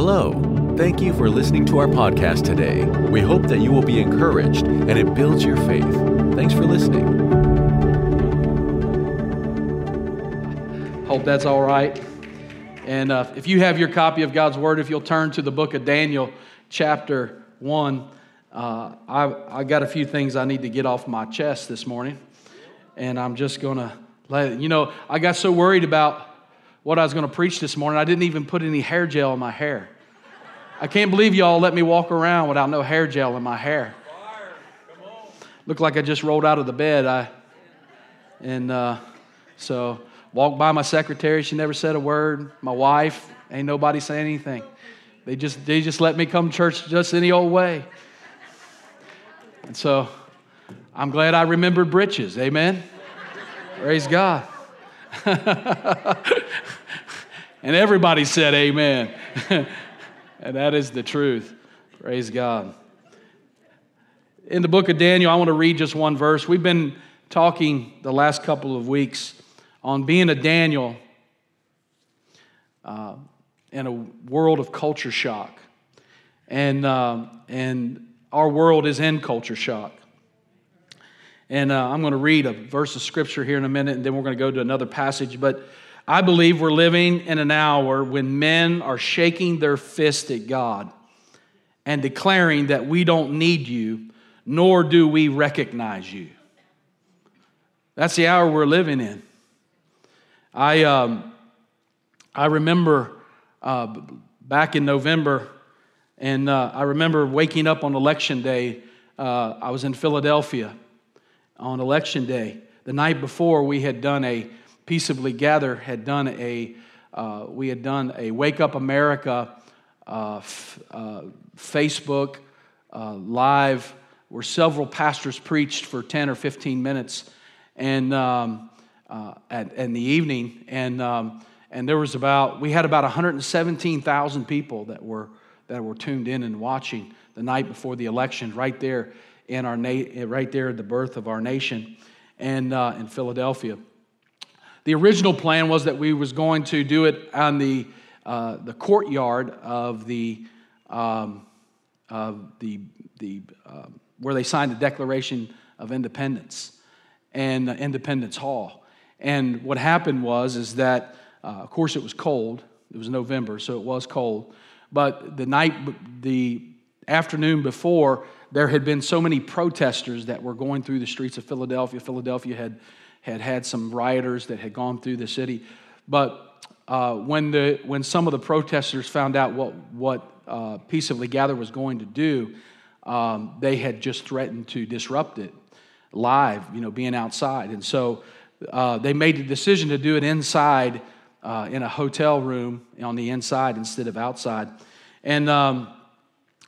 Hello. Thank you for listening to our podcast today. We hope that you will be encouraged and it builds your faith. Thanks for listening. Hope that's all right. And uh, if you have your copy of God's Word, if you'll turn to the book of Daniel, chapter 1, uh, I, I got a few things I need to get off my chest this morning. And I'm just going to let you know, I got so worried about what I was going to preach this morning, I didn't even put any hair gel in my hair. I can't believe y'all let me walk around without no hair gel in my hair. Looked like I just rolled out of the bed. I, and uh, so walked by my secretary. She never said a word. My wife, ain't nobody saying anything. They just, they just let me come to church just any old way. And so I'm glad I remembered britches. Amen. Praise God. and everybody said amen. and that is the truth. Praise God. In the book of Daniel, I want to read just one verse. We've been talking the last couple of weeks on being a Daniel uh, in a world of culture shock. And, uh, and our world is in culture shock. And uh, I'm going to read a verse of scripture here in a minute, and then we're going to go to another passage. But I believe we're living in an hour when men are shaking their fist at God and declaring that we don't need you, nor do we recognize you. That's the hour we're living in. I, um, I remember uh, back in November, and uh, I remember waking up on election day. Uh, I was in Philadelphia on election day. The night before, we had done a peaceably gather had done a uh, we had done a Wake Up America uh, f- uh, Facebook uh, live where several pastors preached for 10 or 15 minutes and um, uh, at, in the evening and um, and there was about we had about 117,000 people that were that were tuned in and watching the night before the election right there in our na- right there at the birth of our nation and uh, in Philadelphia. The original plan was that we was going to do it on the uh, the courtyard of the um, of the the uh, where they signed the Declaration of Independence and Independence Hall. And what happened was is that uh, of course it was cold. It was November, so it was cold. But the night, the afternoon before, there had been so many protesters that were going through the streets of Philadelphia. Philadelphia had had, had some rioters that had gone through the city. But uh, when, the, when some of the protesters found out what, what uh, Peaceably Gather was going to do, um, they had just threatened to disrupt it live, you know, being outside. And so uh, they made the decision to do it inside uh, in a hotel room on the inside instead of outside. And um,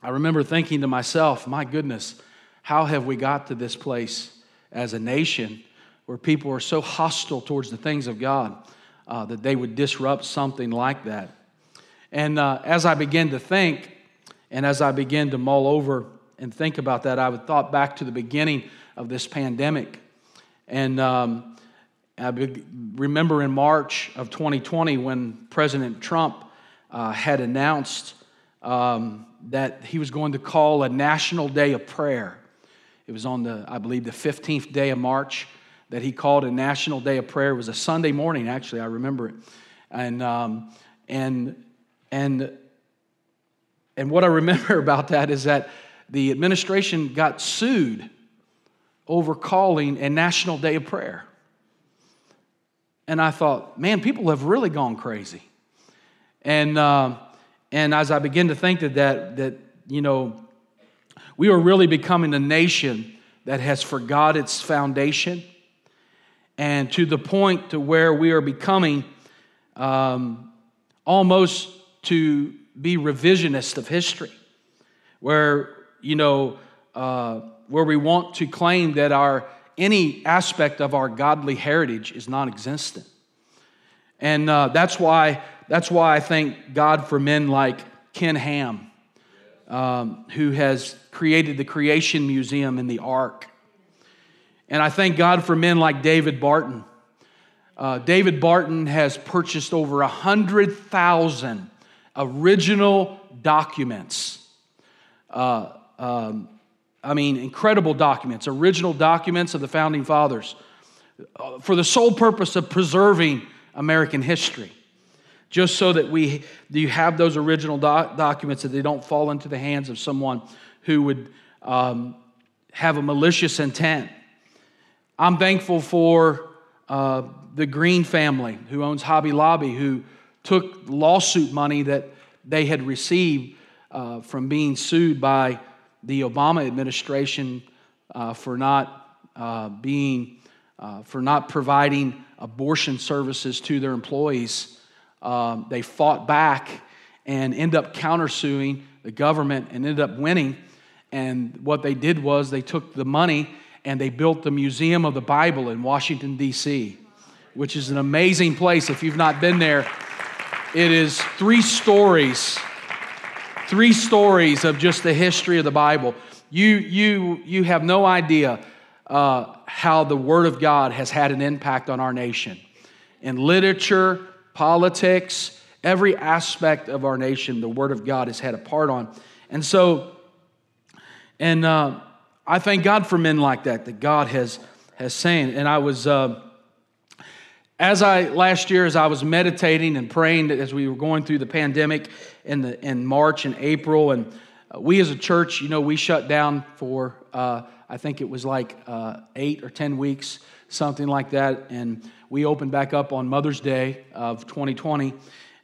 I remember thinking to myself, my goodness, how have we got to this place as a nation where people are so hostile towards the things of God uh, that they would disrupt something like that? And uh, as I began to think, and as I began to mull over and think about that, I would thought back to the beginning of this pandemic. And um, I be- remember in March of 2020 when President Trump uh, had announced um, that he was going to call a national day of prayer. It was on the, I believe, the 15th day of March that he called a national day of prayer. It was a Sunday morning, actually, I remember it. And, um, and, and, and what I remember about that is that the administration got sued over calling a national day of prayer. And I thought, man, people have really gone crazy. And, uh, and as I begin to think that, that, that, you know, we are really becoming a nation that has forgot its foundation and to the point to where we are becoming um, almost to be revisionist of history where you know uh, where we want to claim that our any aspect of our godly heritage is non-existent and uh, that's why that's why I thank God for men like Ken Ham, um, who has created the Creation Museum in the Ark. And I thank God for men like David Barton. Uh, David Barton has purchased over 100,000 original documents. Uh, um, I mean, incredible documents, original documents of the founding fathers uh, for the sole purpose of preserving American history. Just so that we you have those original doc- documents that they don't fall into the hands of someone who would um, have a malicious intent. I'm thankful for uh, the Green family who owns Hobby Lobby, who took lawsuit money that they had received uh, from being sued by the Obama administration uh, for not uh, being, uh, for not providing abortion services to their employees. Um, they fought back and end up countersuing the government and ended up winning. And what they did was they took the money and they built the Museum of the Bible in Washington, D.C., which is an amazing place. If you've not been there, it is three stories three stories of just the history of the Bible. You, you, you have no idea uh, how the Word of God has had an impact on our nation. In literature, politics, every aspect of our nation, the Word of God has had a part on. And so, and uh, I thank God for men like that, that God has, has saying. And I was. Uh, as I last year, as I was meditating and praying as we were going through the pandemic in, the, in March and April, and uh, we as a church, you know, we shut down for uh, I think it was like uh, eight or ten weeks, something like that, and we opened back up on Mother's Day of 2020.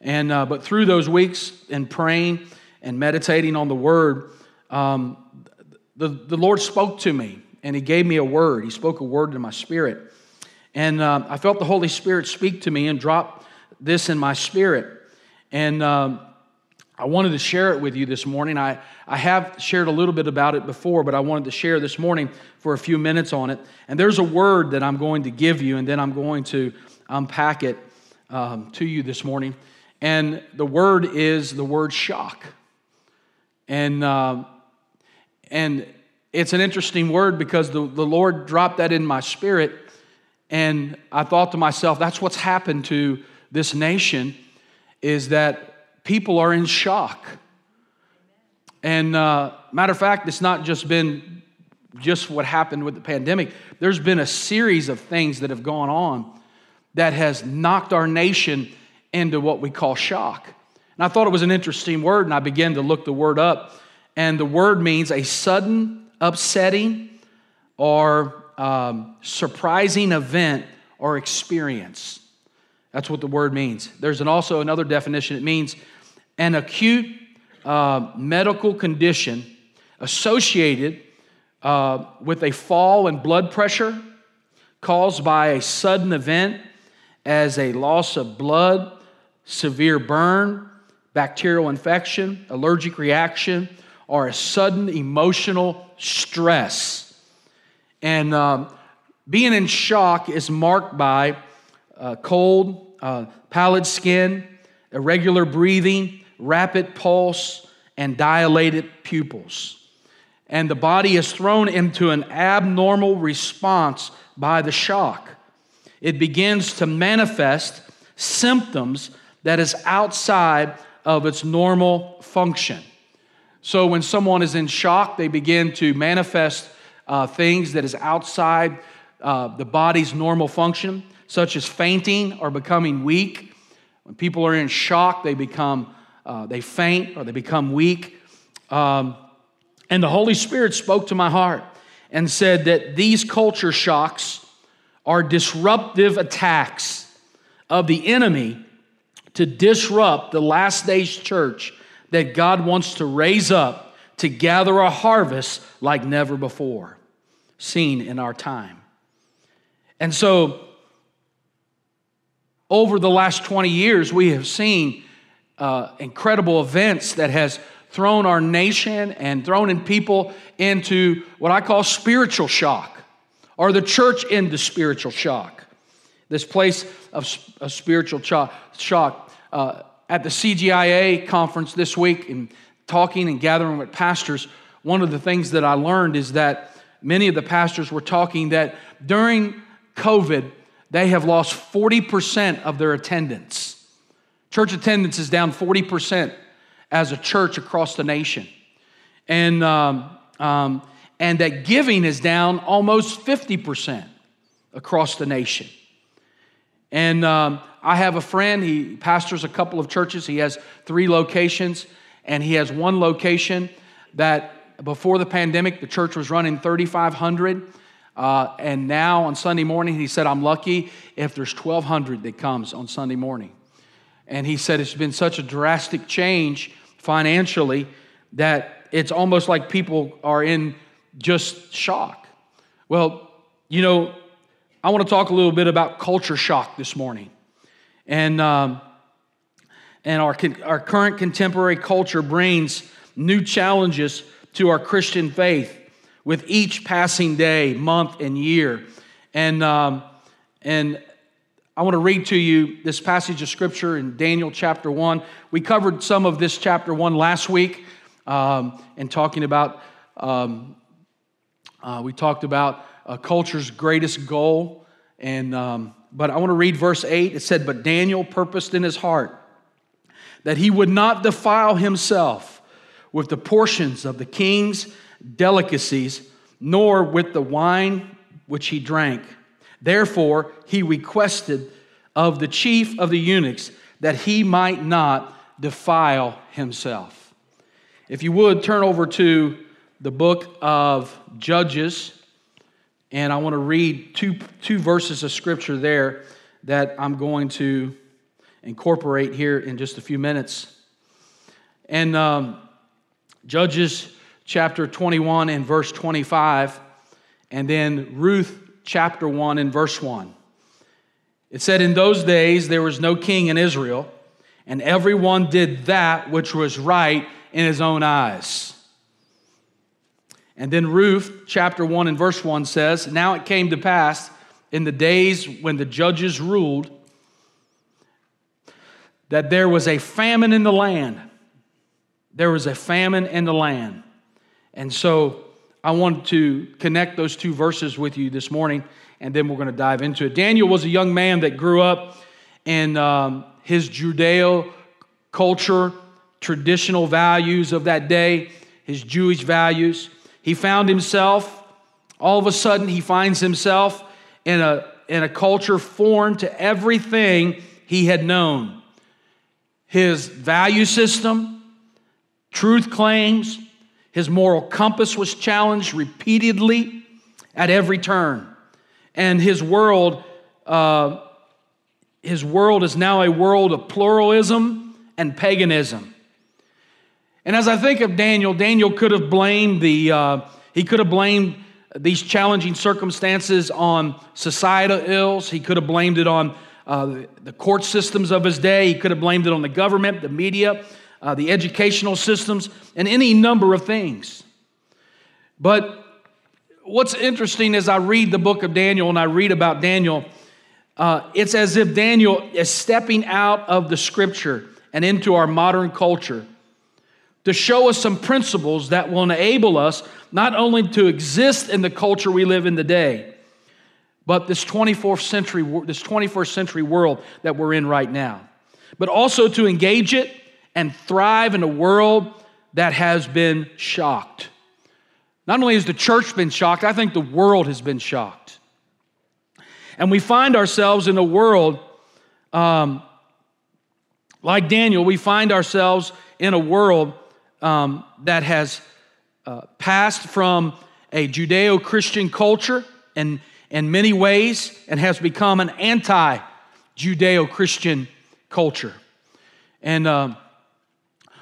And uh, but through those weeks and praying and meditating on the Word, um, the the Lord spoke to me, and He gave me a word. He spoke a word to my spirit. And uh, I felt the Holy Spirit speak to me and drop this in my spirit. And um, I wanted to share it with you this morning. I, I have shared a little bit about it before, but I wanted to share this morning for a few minutes on it. And there's a word that I'm going to give you, and then I'm going to unpack it um, to you this morning. And the word is the word shock. And, uh, and it's an interesting word because the, the Lord dropped that in my spirit and I thought to myself, that's what's happened to this nation is that people are in shock. And uh, matter of fact, it's not just been just what happened with the pandemic. There's been a series of things that have gone on that has knocked our nation into what we call shock. And I thought it was an interesting word, and I began to look the word up. And the word means a sudden upsetting or um, surprising event or experience. That's what the word means. There's an also another definition. It means an acute uh, medical condition associated uh, with a fall in blood pressure caused by a sudden event as a loss of blood, severe burn, bacterial infection, allergic reaction, or a sudden emotional stress. And um, being in shock is marked by uh, cold, uh, pallid skin, irregular breathing, rapid pulse, and dilated pupils. And the body is thrown into an abnormal response by the shock. It begins to manifest symptoms that is outside of its normal function. So when someone is in shock, they begin to manifest uh, things that is outside uh, the body's normal function, such as fainting or becoming weak. When people are in shock, they become uh, they faint or they become weak. Um, and the Holy Spirit spoke to my heart and said that these culture shocks are disruptive attacks of the enemy to disrupt the last days church that God wants to raise up to gather a harvest like never before seen in our time. And so, over the last 20 years, we have seen uh, incredible events that has thrown our nation and thrown in people into what I call spiritual shock, or the church into spiritual shock. This place of, of spiritual cho- shock. Uh, at the CGIA conference this week, and talking and gathering with pastors, one of the things that I learned is that many of the pastors were talking that during COVID, they have lost 40% of their attendance. Church attendance is down 40% as a church across the nation. And, um, um, and that giving is down almost 50% across the nation. And um, I have a friend, he pastors a couple of churches. He has three locations, and he has one location that before the pandemic, the church was running 3,500. Uh, and now on Sunday morning, he said, I'm lucky if there's 1,200 that comes on Sunday morning. And he said it's been such a drastic change financially that it's almost like people are in just shock. Well, you know, I want to talk a little bit about culture shock this morning. And, um, and our, our current contemporary culture brings new challenges to our Christian faith with each passing day, month, and year. And, um, and I want to read to you this passage of scripture in Daniel chapter 1. We covered some of this chapter 1 last week um, and talking about, um, uh, we talked about a culture's greatest goal. And, um, but I want to read verse 8. It said, But Daniel purposed in his heart that he would not defile himself with the portions of the king's delicacies, nor with the wine which he drank. Therefore, he requested of the chief of the eunuchs that he might not defile himself. If you would turn over to the book of Judges, and I want to read two, two verses of scripture there that I'm going to incorporate here in just a few minutes. And um, Judges chapter 21 and verse 25, and then Ruth chapter 1 and verse 1. It said, In those days there was no king in Israel, and everyone did that which was right in his own eyes. And then Ruth chapter 1 and verse 1 says, Now it came to pass in the days when the judges ruled that there was a famine in the land. There was a famine in the land. And so I want to connect those two verses with you this morning, and then we're going to dive into it. Daniel was a young man that grew up in um, his Judeo culture, traditional values of that day, his Jewish values. He found himself, all of a sudden, he finds himself in a, in a culture foreign to everything he had known. His value system, truth claims, his moral compass was challenged repeatedly at every turn. And his world, uh, his world is now a world of pluralism and paganism. And as I think of Daniel, Daniel could have blamed the, uh, he could have blamed these challenging circumstances on societal ills. He could have blamed it on uh, the court systems of his day. He could have blamed it on the government, the media, uh, the educational systems, and any number of things. But what's interesting as I read the book of Daniel and I read about Daniel, uh, it's as if Daniel is stepping out of the scripture and into our modern culture to show us some principles that will enable us not only to exist in the culture we live in today, but this 24th century, this 21st century world that we're in right now, but also to engage it and thrive in a world that has been shocked. Not only has the church been shocked, I think the world has been shocked. And we find ourselves in a world, um, like Daniel, we find ourselves in a world um, that has uh, passed from a Judeo Christian culture in, in many ways and has become an anti Judeo Christian culture. And um,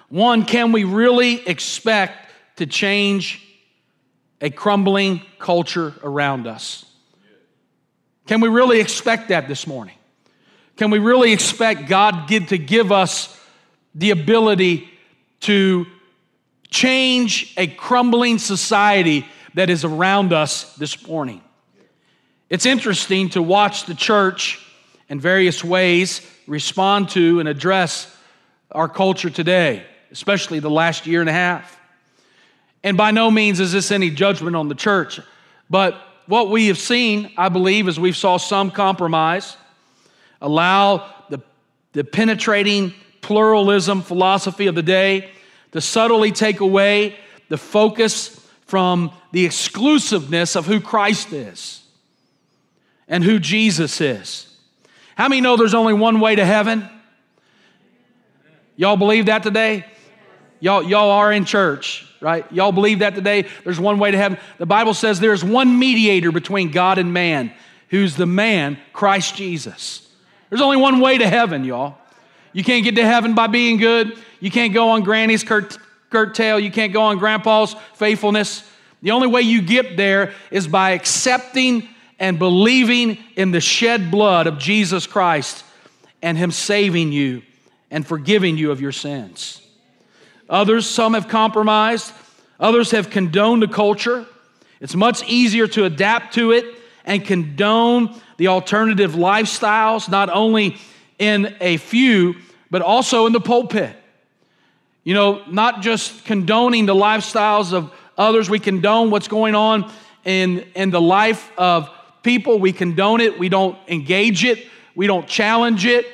one, can we really expect to change a crumbling culture around us? Can we really expect that this morning? Can we really expect God to give us the ability to change a crumbling society that is around us this morning? It's interesting to watch the church in various ways respond to and address our culture today especially the last year and a half. And by no means is this any judgment on the church, but what we have seen, I believe, is we've saw some compromise, allow the, the penetrating pluralism philosophy of the day to subtly take away the focus from the exclusiveness of who Christ is and who Jesus is. How many know there's only one way to heaven? Y'all believe that today? Y'all, y'all are in church, right? Y'all believe that today? There's one way to heaven. The Bible says there's one mediator between God and man, who's the man, Christ Jesus. There's only one way to heaven, y'all. You can't get to heaven by being good. You can't go on granny's curt- curtail. You can't go on grandpa's faithfulness. The only way you get there is by accepting and believing in the shed blood of Jesus Christ and Him saving you and forgiving you of your sins. Others, some have compromised, others have condoned the culture. It's much easier to adapt to it and condone the alternative lifestyles, not only in a few, but also in the pulpit. You know, not just condoning the lifestyles of others, we condone what's going on in, in the life of people. We condone it, we don't engage it, we don't challenge it,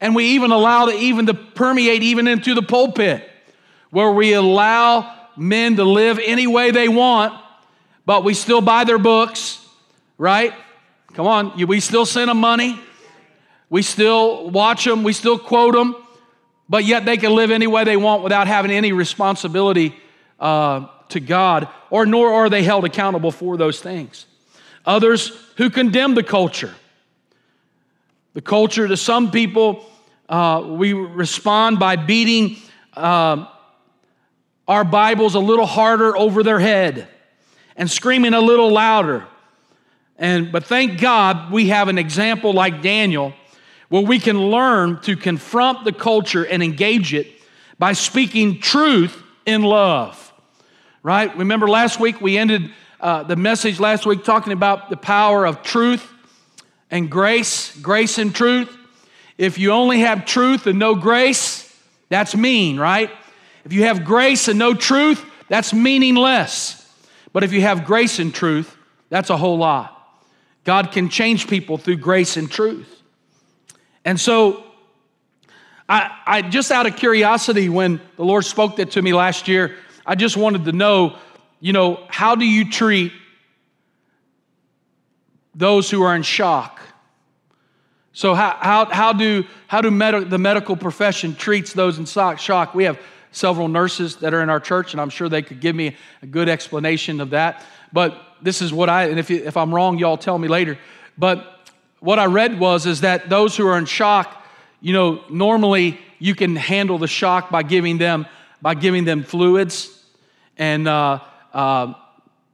and we even allow it even to permeate even into the pulpit where we allow men to live any way they want, but we still buy their books, right? Come on, we still send them money, we still watch them, we still quote them, but yet they can live any way they want without having any responsibility uh, to God, or nor are they held accountable for those things. Others who condemn the culture. The culture, to some people, uh, we respond by beating uh, our Bibles a little harder over their head and screaming a little louder. And but thank God we have an example like Daniel where we can learn to confront the culture and engage it by speaking truth in love. Right? Remember last week we ended uh, the message last week talking about the power of truth and grace, grace and truth. If you only have truth and no grace, that's mean, right? If you have grace and no truth, that's meaningless. But if you have grace and truth, that's a whole lot. God can change people through grace and truth. And so, I, I just out of curiosity, when the Lord spoke that to me last year, I just wanted to know, you know, how do you treat those who are in shock? So how, how, how do, how do med- the medical profession treats those in shock? We have several nurses that are in our church, and I'm sure they could give me a good explanation of that. But this is what I, and if, if I'm wrong, y'all tell me later. But what I read was is that those who are in shock, you know, normally you can handle the shock by giving them by giving them fluids and uh, uh,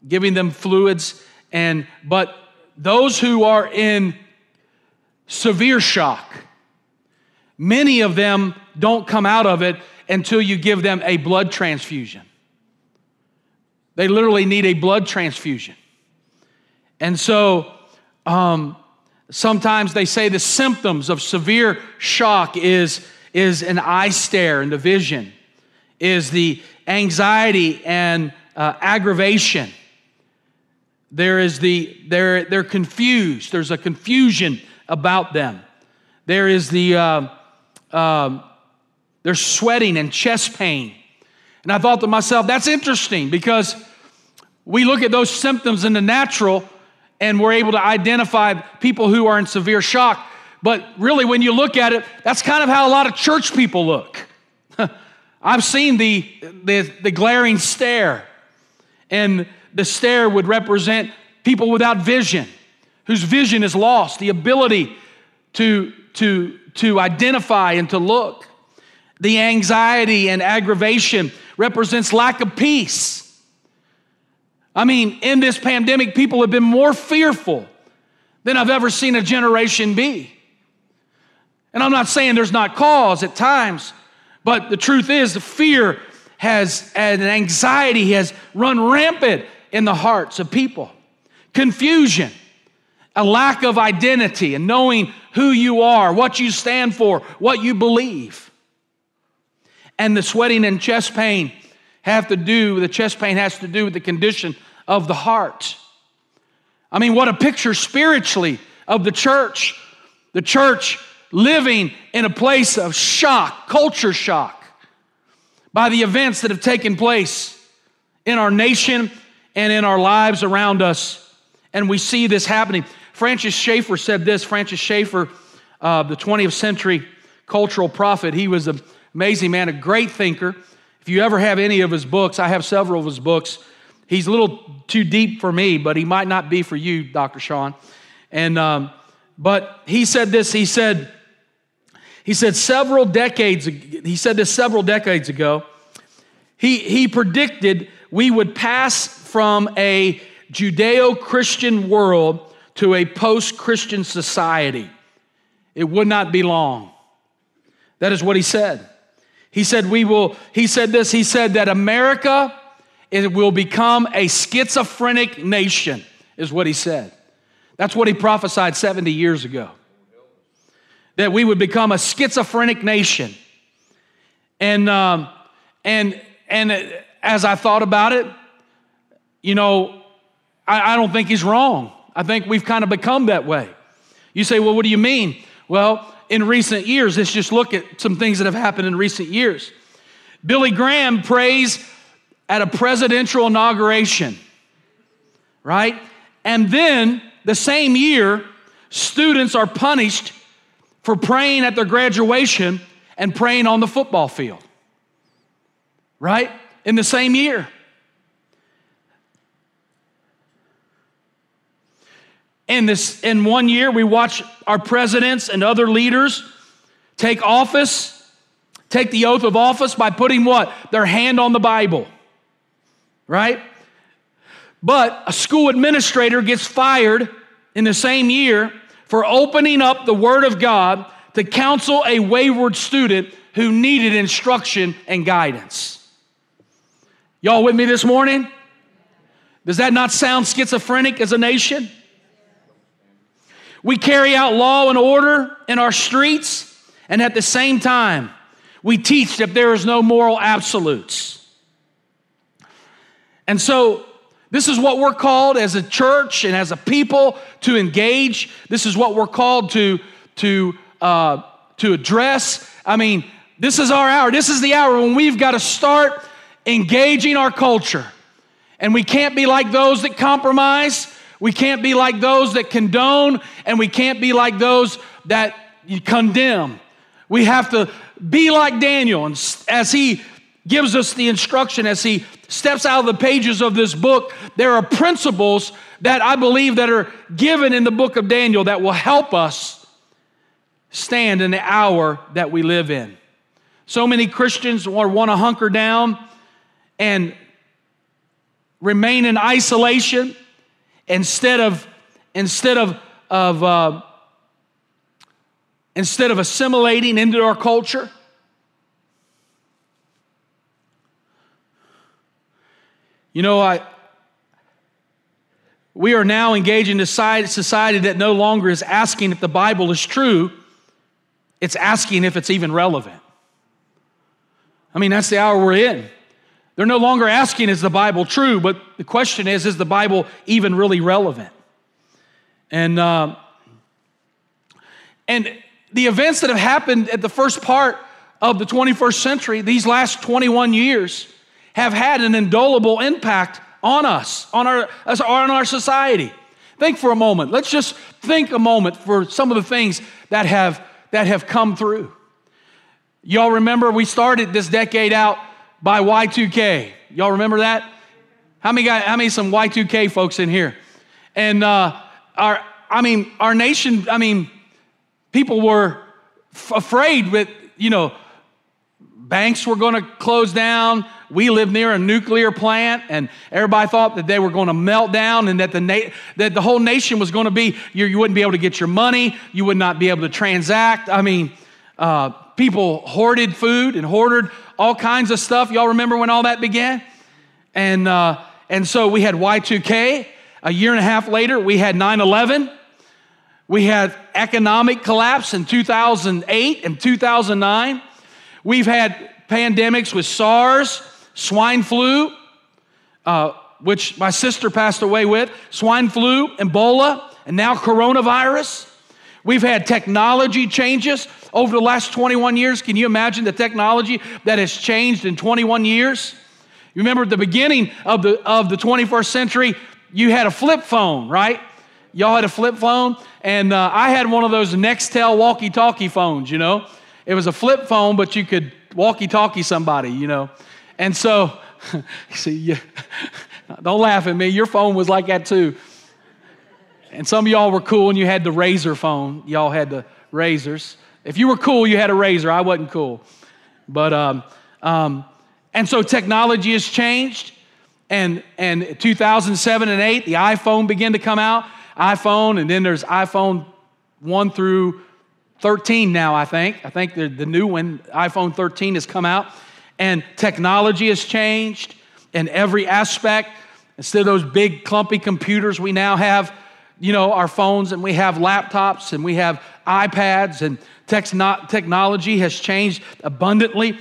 giving them fluids. And but those who are in severe shock, many of them don't come out of it until you give them a blood transfusion. They literally need a blood transfusion. And so um, sometimes they say the symptoms of severe shock is, is an eye stare and the vision, is the anxiety and uh, aggravation. There is the, they're, they're confused. There's a confusion about them. There is the, uh, um, they're sweating and chest pain. And I thought to myself, that's interesting because we look at those symptoms in the natural and we're able to identify people who are in severe shock. But really, when you look at it, that's kind of how a lot of church people look. I've seen the, the, the, glaring stare, and the stare would represent people without vision, whose vision is lost, the ability to, to, to identify and to look. The anxiety and aggravation represents lack of peace. I mean, in this pandemic, people have been more fearful than I've ever seen a generation be. And I'm not saying there's not cause at times, but the truth is, the fear has, and anxiety has run rampant in the hearts of people. Confusion, a lack of identity, and knowing who you are, what you stand for, what you believe and the sweating and chest pain have to do, the chest pain has to do with the condition of the heart. I mean, what a picture spiritually of the church. The church living in a place of shock, culture shock, by the events that have taken place in our nation and in our lives around us. And we see this happening. Francis Schaeffer said this Francis Schaeffer, uh, the 20th century cultural prophet, he was an amazing man, a great thinker. If you ever have any of his books, I have several of his books. He's a little too deep for me, but he might not be for you, Dr. Sean. And um, but he said this. He said, he said several decades. He said this several decades ago. He he predicted we would pass from a Judeo-Christian world to a post-Christian society. It would not be long. That is what he said. He said we will. He said this. He said that America it will become a schizophrenic nation. Is what he said. That's what he prophesied 70 years ago. That we would become a schizophrenic nation. And, um, and, and as I thought about it, you know, I, I don't think he's wrong. I think we've kind of become that way. You say, well, what do you mean? Well, in recent years, let's just look at some things that have happened in recent years. Billy Graham prays at a presidential inauguration, right? And then the same year, students are punished for praying at their graduation and praying on the football field. Right? In the same year. In this in one year we watch our presidents and other leaders take office, take the oath of office by putting what? Their hand on the Bible. Right? But a school administrator gets fired in the same year for opening up the Word of God to counsel a wayward student who needed instruction and guidance. Y'all with me this morning? Does that not sound schizophrenic as a nation? We carry out law and order in our streets, and at the same time, we teach that there is no moral absolutes. And so this is what we're called as a church and as a people to engage. This is what we're called to, to, uh, to address. I mean, this is our hour. This is the hour when we've got to start engaging our culture. And we can't be like those that compromise. We can't be like those that condone. And we can't be like those that condemn. We have to be like Daniel. And as he gives us the instruction, as he steps out of the pages of this book, there are principles that I believe that are given in the book of Daniel that will help us stand in the hour that we live in. So many Christians want to hunker down and remain in isolation instead of instead of of uh, instead of assimilating into our culture. You know, I, we are now engaged in a society that no longer is asking if the Bible is true, it's asking if it's even relevant. I mean, that's the hour we're in. They're no longer asking, is the Bible true? But the question is, is the Bible even really relevant? And, uh, and the events that have happened at the first part of the 21st century, these last 21 years, have had an indelible impact on us, on our, on our society. Think for a moment. Let's just think a moment for some of the things that have, that have come through. Y'all remember we started this decade out by Y2K. Y'all remember that? How many got, how many some Y2K folks in here? And uh, our, I mean, our nation, I mean, people were f- afraid with, you know, banks were going to close down. We lived near a nuclear plant, and everybody thought that they were going to melt down and that the, na- that the whole nation was going to be, you, you wouldn't be able to get your money, you would not be able to transact. I mean, uh, people hoarded food and hoarded all kinds of stuff. Y'all remember when all that began? And, uh, and so we had Y2K. A year and a half later, we had 9 11. We had economic collapse in 2008 and 2009. We've had pandemics with SARS, swine flu, uh, which my sister passed away with, swine flu, Ebola, and now coronavirus. We've had technology changes over the last 21 years. Can you imagine the technology that has changed in 21 years? You remember at the beginning of the, of the 21st century, you had a flip phone, right? Y'all had a flip phone, and uh, I had one of those Nextel walkie talkie phones, you know? It was a flip phone, but you could walkie talkie somebody, you know? And so, see, you, don't laugh at me. Your phone was like that too. And some of y'all were cool and you had the razor phone. Y'all had the razors. If you were cool, you had a razor. I wasn't cool. But, um, um, and so technology has changed. And, and 2007 and 8, the iPhone began to come out. iPhone, and then there's iPhone 1 through 13 now, I think. I think the, the new one, iPhone 13, has come out. And technology has changed in every aspect. Instead of those big, clumpy computers, we now have, you know, our phones and we have laptops and we have iPads and techno- technology has changed abundantly.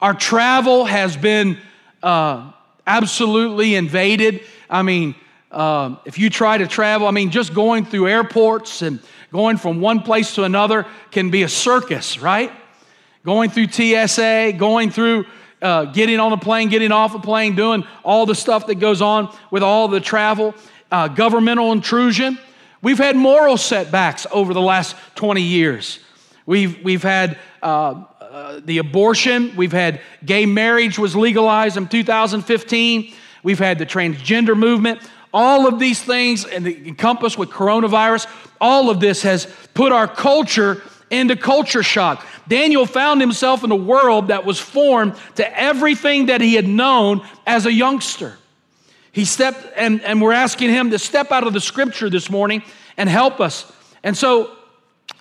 Our travel has been uh, absolutely invaded. I mean, uh, if you try to travel, I mean, just going through airports and going from one place to another can be a circus, right? Going through TSA, going through uh, getting on a plane, getting off a plane, doing all the stuff that goes on with all the travel, uh, governmental intrusion. We've had moral setbacks over the last 20 years. We've, we've had uh, uh the abortion, we've had gay marriage was legalized in 2015, we've had the transgender movement. All of these things, and encompassed with coronavirus, all of this has put our culture into culture shock. Daniel found himself in a world that was formed to everything that he had known as a youngster. He stepped, and, and we're asking him to step out of the scripture this morning and help us. And so,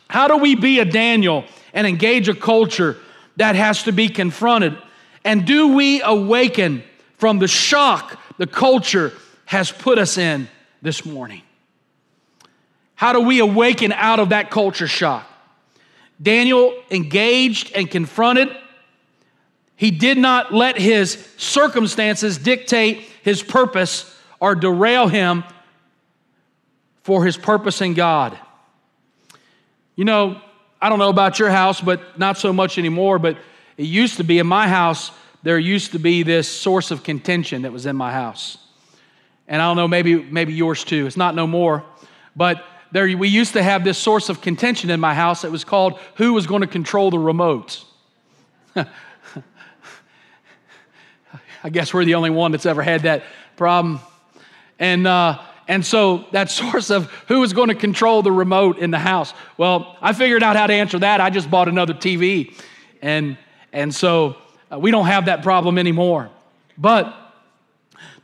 how do we be a Daniel and engage a culture that has to be confronted? And do we awaken from the shock the culture has put us in this morning? How do we awaken out of that culture shock? Daniel engaged and confronted. He did not let his circumstances dictate his purpose or derail him for his purpose in God. You know, I don't know about your house, but not so much anymore, but it used to be in my house, there used to be this source of contention that was in my house. And I don't know, maybe, maybe yours too. It's not no more. But there, we used to have this source of contention in my house. It was called who was going to control the remote. I guess we're the only one that's ever had that problem. And, uh, and so that source of who is going to control the remote in the house. Well, I figured out how to answer that. I just bought another TV. And, and so uh, we don't have that problem anymore. But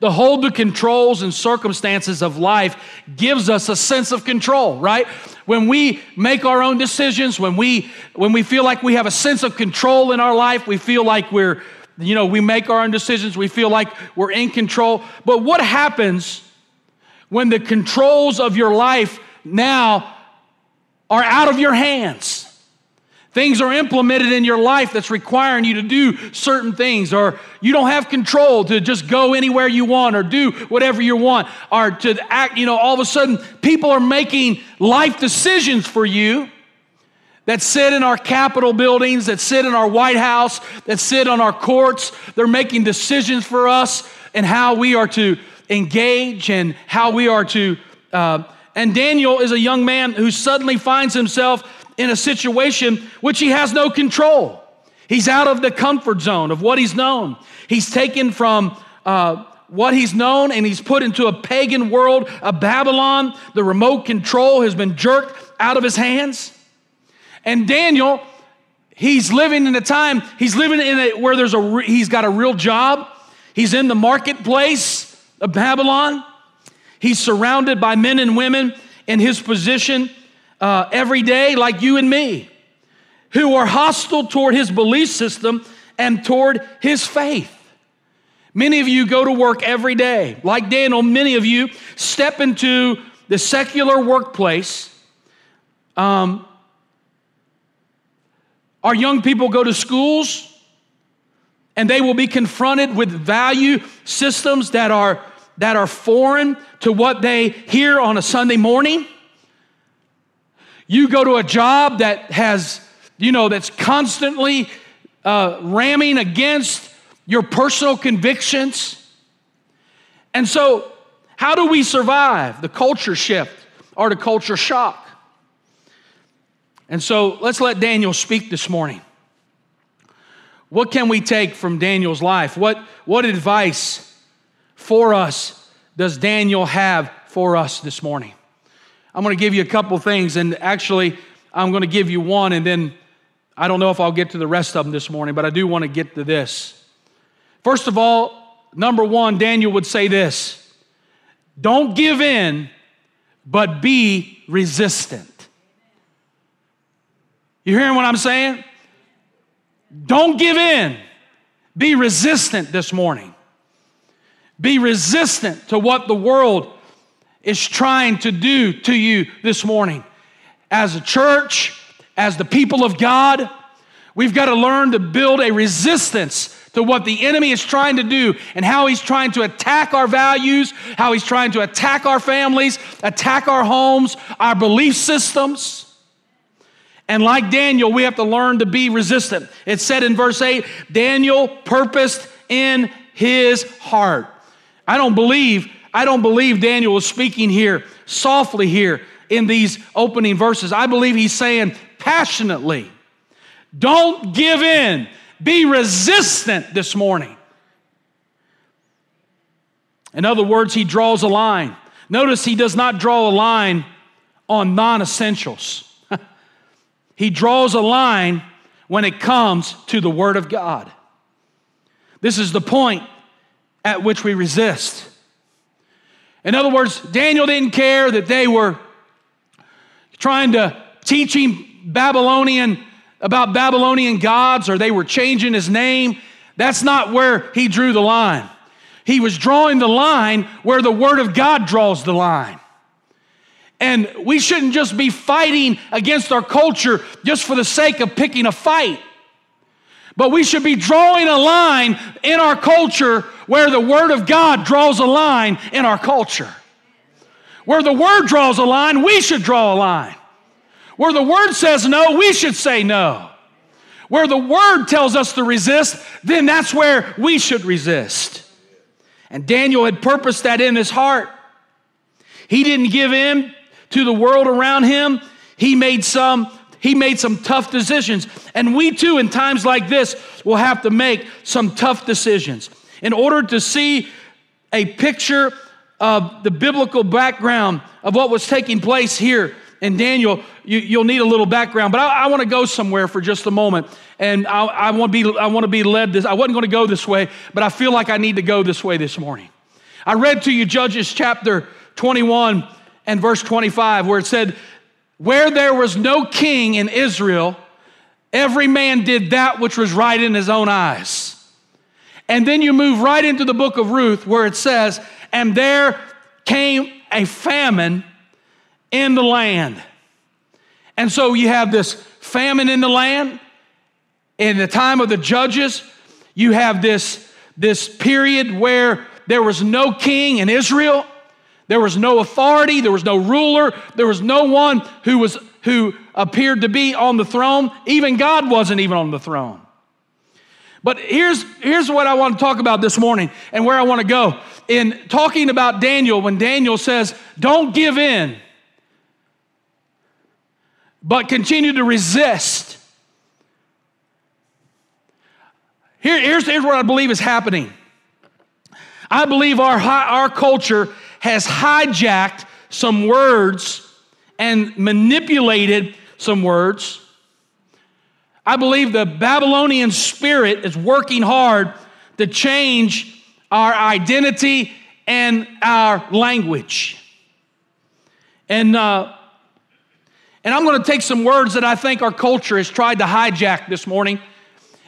the hold the controls and circumstances of life gives us a sense of control, right? When we make our own decisions, when we when we feel like we have a sense of control in our life, we feel like we're you know, we make our own decisions, we feel like we're in control. But what happens when the controls of your life now are out of your hands? Things are implemented in your life that's requiring you to do certain things, or you don't have control to just go anywhere you want or do whatever you want, or to act, you know, all of a sudden people are making life decisions for you that sit in our Capitol buildings, that sit in our White House, that sit on our courts. They're making decisions for us and how we are to engage and how we are to. Uh, and Daniel is a young man who suddenly finds himself in a situation which he has no control. He's out of the comfort zone of what he's known. He's taken from uh, what he's known and he's put into a pagan world a Babylon. The remote control has been jerked out of his hands. And Daniel, he's living in a time, he's living in a, where there's a, he's got a real job. He's in the marketplace of Babylon. He's surrounded by men and women in his position uh, every day, like you and me, who are hostile toward his belief system and toward his faith. Many of you go to work every day. Like Daniel, many of you step into the secular workplace. Um, our young people go to schools and they will be confronted with value systems that are, that are foreign to what they hear on a Sunday morning. You go to a job that has, you know, that's constantly uh, ramming against your personal convictions. And so, how do we survive the culture shift or the culture shock? And so, let's let Daniel speak this morning. What can we take from Daniel's life? What, what advice for us does Daniel have for us this morning? I'm going to give you a couple things, and actually, I'm going to give you one, and then I don't know if I'll get to the rest of them this morning, but I do want to get to this. First of all, number one, Daniel would say this don't give in, but be resistant. You hearing what I'm saying? Don't give in. Be resistant this morning. Be resistant to what the world is trying to do to you this morning. As a church, as the people of God, we've got to learn to build a resistance to what the enemy is trying to do and how he's trying to attack our values, how he's trying to attack our families, attack our homes, our belief systems. And like Daniel, we have to learn to be resistant. It said in verse 8 Daniel purposed in his heart. I don't believe, I don't believe Daniel was speaking here softly here in these opening verses. I believe he's saying passionately, don't give in. Be resistant this morning. In other words, he draws a line. Notice he does not draw a line on non essentials. He draws a line when it comes to the Word of God. This is the point at which we resist. In other words, Daniel didn't care that they were trying to teach him Babylonian about Babylonian gods or they were changing his name. That's not where he drew the line. He was drawing the line where the Word of God draws the line. And we shouldn't just be fighting against our culture just for the sake of picking a fight. But we should be drawing a line in our culture where the Word of God draws a line in our culture. Where the Word draws a line, we should draw a line. Where the Word says no, we should say no. Where the Word tells us to resist, then that's where we should resist. And Daniel had purposed that in his heart. He didn't give in to the world around him. He made some he made some tough decisions. And we too, in times like this, will have to make some tough decisions. In order to see a picture of the biblical background of what was taking place here and Daniel, you, will need a little background, but I, I want to go somewhere for just a moment, and I, I want to be I want to be led this. I wasn't going to go this way, but I feel like I need to go this way this morning. I read to you Judges chapter 21 and verse 25, where it said, "Where there was no king in Israel, every man did that which was right in his own eyes." And then you move right into the book of Ruth, where it says, "And there came a famine." in the land. And so you have this famine in the land. In the time of the judges, you have this, this period where there was no king in Israel. There was no authority, there was no ruler, there was no one who was who appeared to be on the throne. Even God wasn't even on the throne. But here's, here's what I want to talk about this morning and where I want to go. In talking about Daniel, when Daniel says, Don't give in but continue to resist. Here, here's, here's what I believe is happening. I believe our, our culture has hijacked some words and manipulated some words. I believe the Babylonian spirit is working hard to change our identity and our language. And uh, and I'm going to take some words that I think our culture has tried to hijack this morning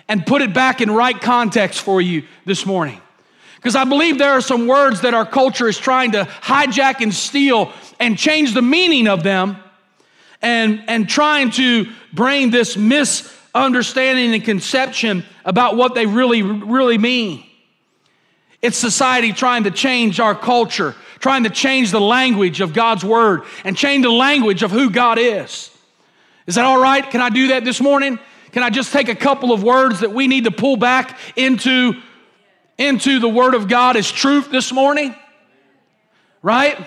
and put it back in right context for you this morning. Because I believe there are some words that our culture is trying to hijack and steal and change the meaning of them and, and trying to bring this misunderstanding and conception about what they really, really mean. It's society trying to change our culture trying to change the language of God's word and change the language of who God is. Is that all right? Can I do that this morning? Can I just take a couple of words that we need to pull back into, into the Word of God as truth this morning? Right?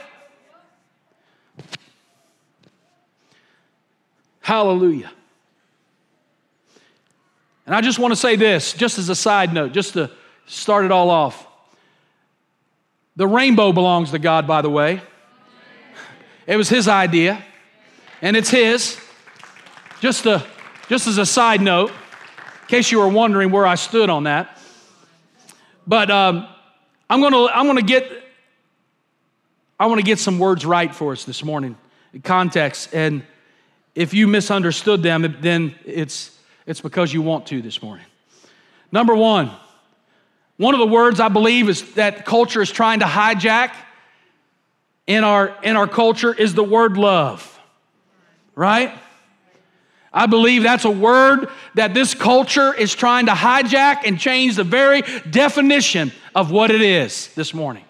Hallelujah. And I just want to say this, just as a side note, just to start it all off. The rainbow belongs to God, by the way. It was His idea, and it's His. Just, a, just as a side note, in case you were wondering where I stood on that. But um, I'm gonna, I'm gonna get, I want to get some words right for us this morning, context. And if you misunderstood them, then it's, it's because you want to this morning. Number one, one of the words I believe is that culture is trying to hijack in our, in our culture is the word love, right? I believe that's a word that this culture is trying to hijack and change the very definition of what it is this morning.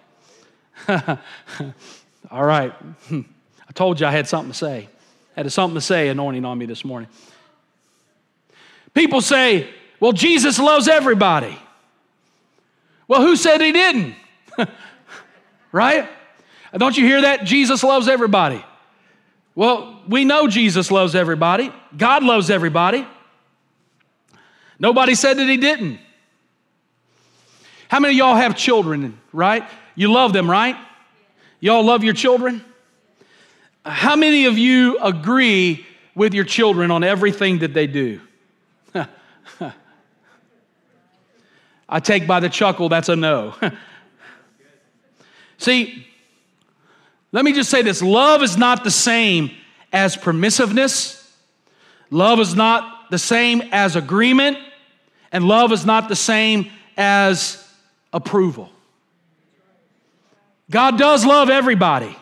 All right. I told you I had something to say. I had something to say anointing on me this morning. People say, well, Jesus loves everybody. Well, who said he didn't? right? Don't you hear that? Jesus loves everybody. Well, we know Jesus loves everybody. God loves everybody. Nobody said that he didn't. How many of y'all have children, right? You love them, right? Y'all love your children? How many of you agree with your children on everything that they do? I take by the chuckle, that's a no. See, let me just say this love is not the same as permissiveness, love is not the same as agreement, and love is not the same as approval. God does love everybody,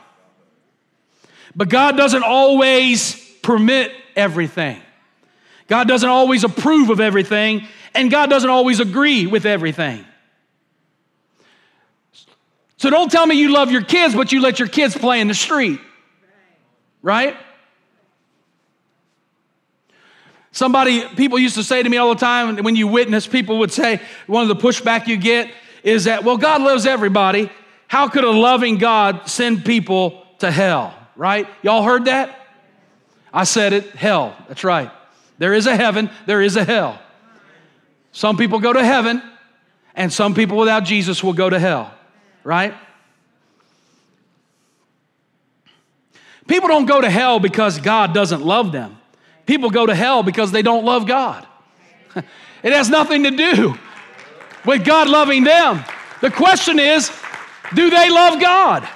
but God doesn't always permit everything. God doesn't always approve of everything, and God doesn't always agree with everything. So don't tell me you love your kids, but you let your kids play in the street. Right? Somebody, people used to say to me all the time when you witness, people would say, one of the pushback you get is that, well, God loves everybody. How could a loving God send people to hell? Right? Y'all heard that? I said it, hell. That's right. There is a heaven, there is a hell. Some people go to heaven, and some people without Jesus will go to hell, right? People don't go to hell because God doesn't love them. People go to hell because they don't love God. it has nothing to do with God loving them. The question is, do they love God?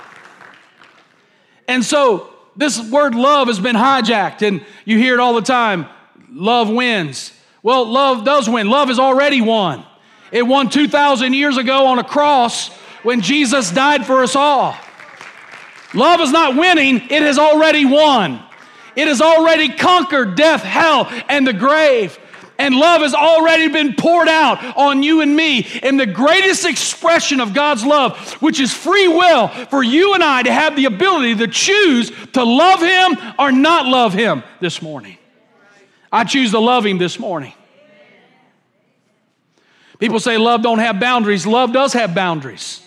And so this word love has been hijacked, and you hear it all the time love wins. Well, love does win. Love has already won. It won 2,000 years ago on a cross when Jesus died for us all. Love is not winning, it has already won. It has already conquered death, hell, and the grave. And love has already been poured out on you and me in the greatest expression of God's love, which is free will for you and I to have the ability to choose to love Him or not love Him this morning. I choose to love him this morning. People say love don't have boundaries. Love does have boundaries.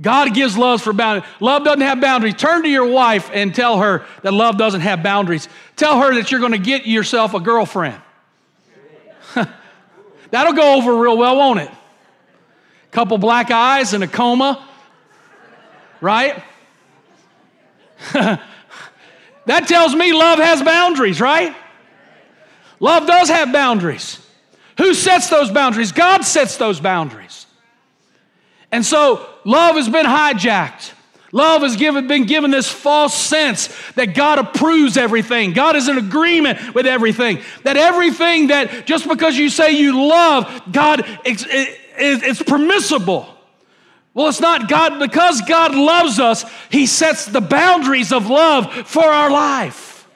God gives love for boundaries. Love doesn't have boundaries. Turn to your wife and tell her that love doesn't have boundaries. Tell her that you're going to get yourself a girlfriend. That'll go over real well, won't it? Couple black eyes and a coma, right? That tells me love has boundaries, right? Love does have boundaries. Who sets those boundaries? God sets those boundaries. And so love has been hijacked. Love has given, been given this false sense that God approves everything. God is in agreement with everything. That everything that just because you say you love, God, it's, it's permissible. Well, it's not God, because God loves us, He sets the boundaries of love for our life.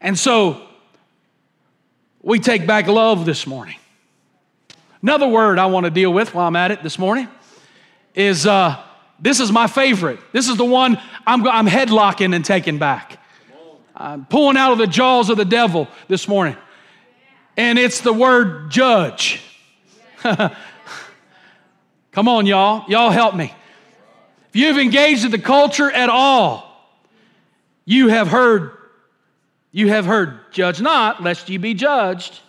And so we take back love this morning. Another word I want to deal with while I'm at it this morning is uh, this is my favorite. This is the one I'm, I'm headlocking and taking back. I'm pulling out of the jaws of the devil this morning. And it's the word judge. Come on, y'all. Y'all help me. If you've engaged in the culture at all, you have heard, you have heard, judge not, lest you be judged.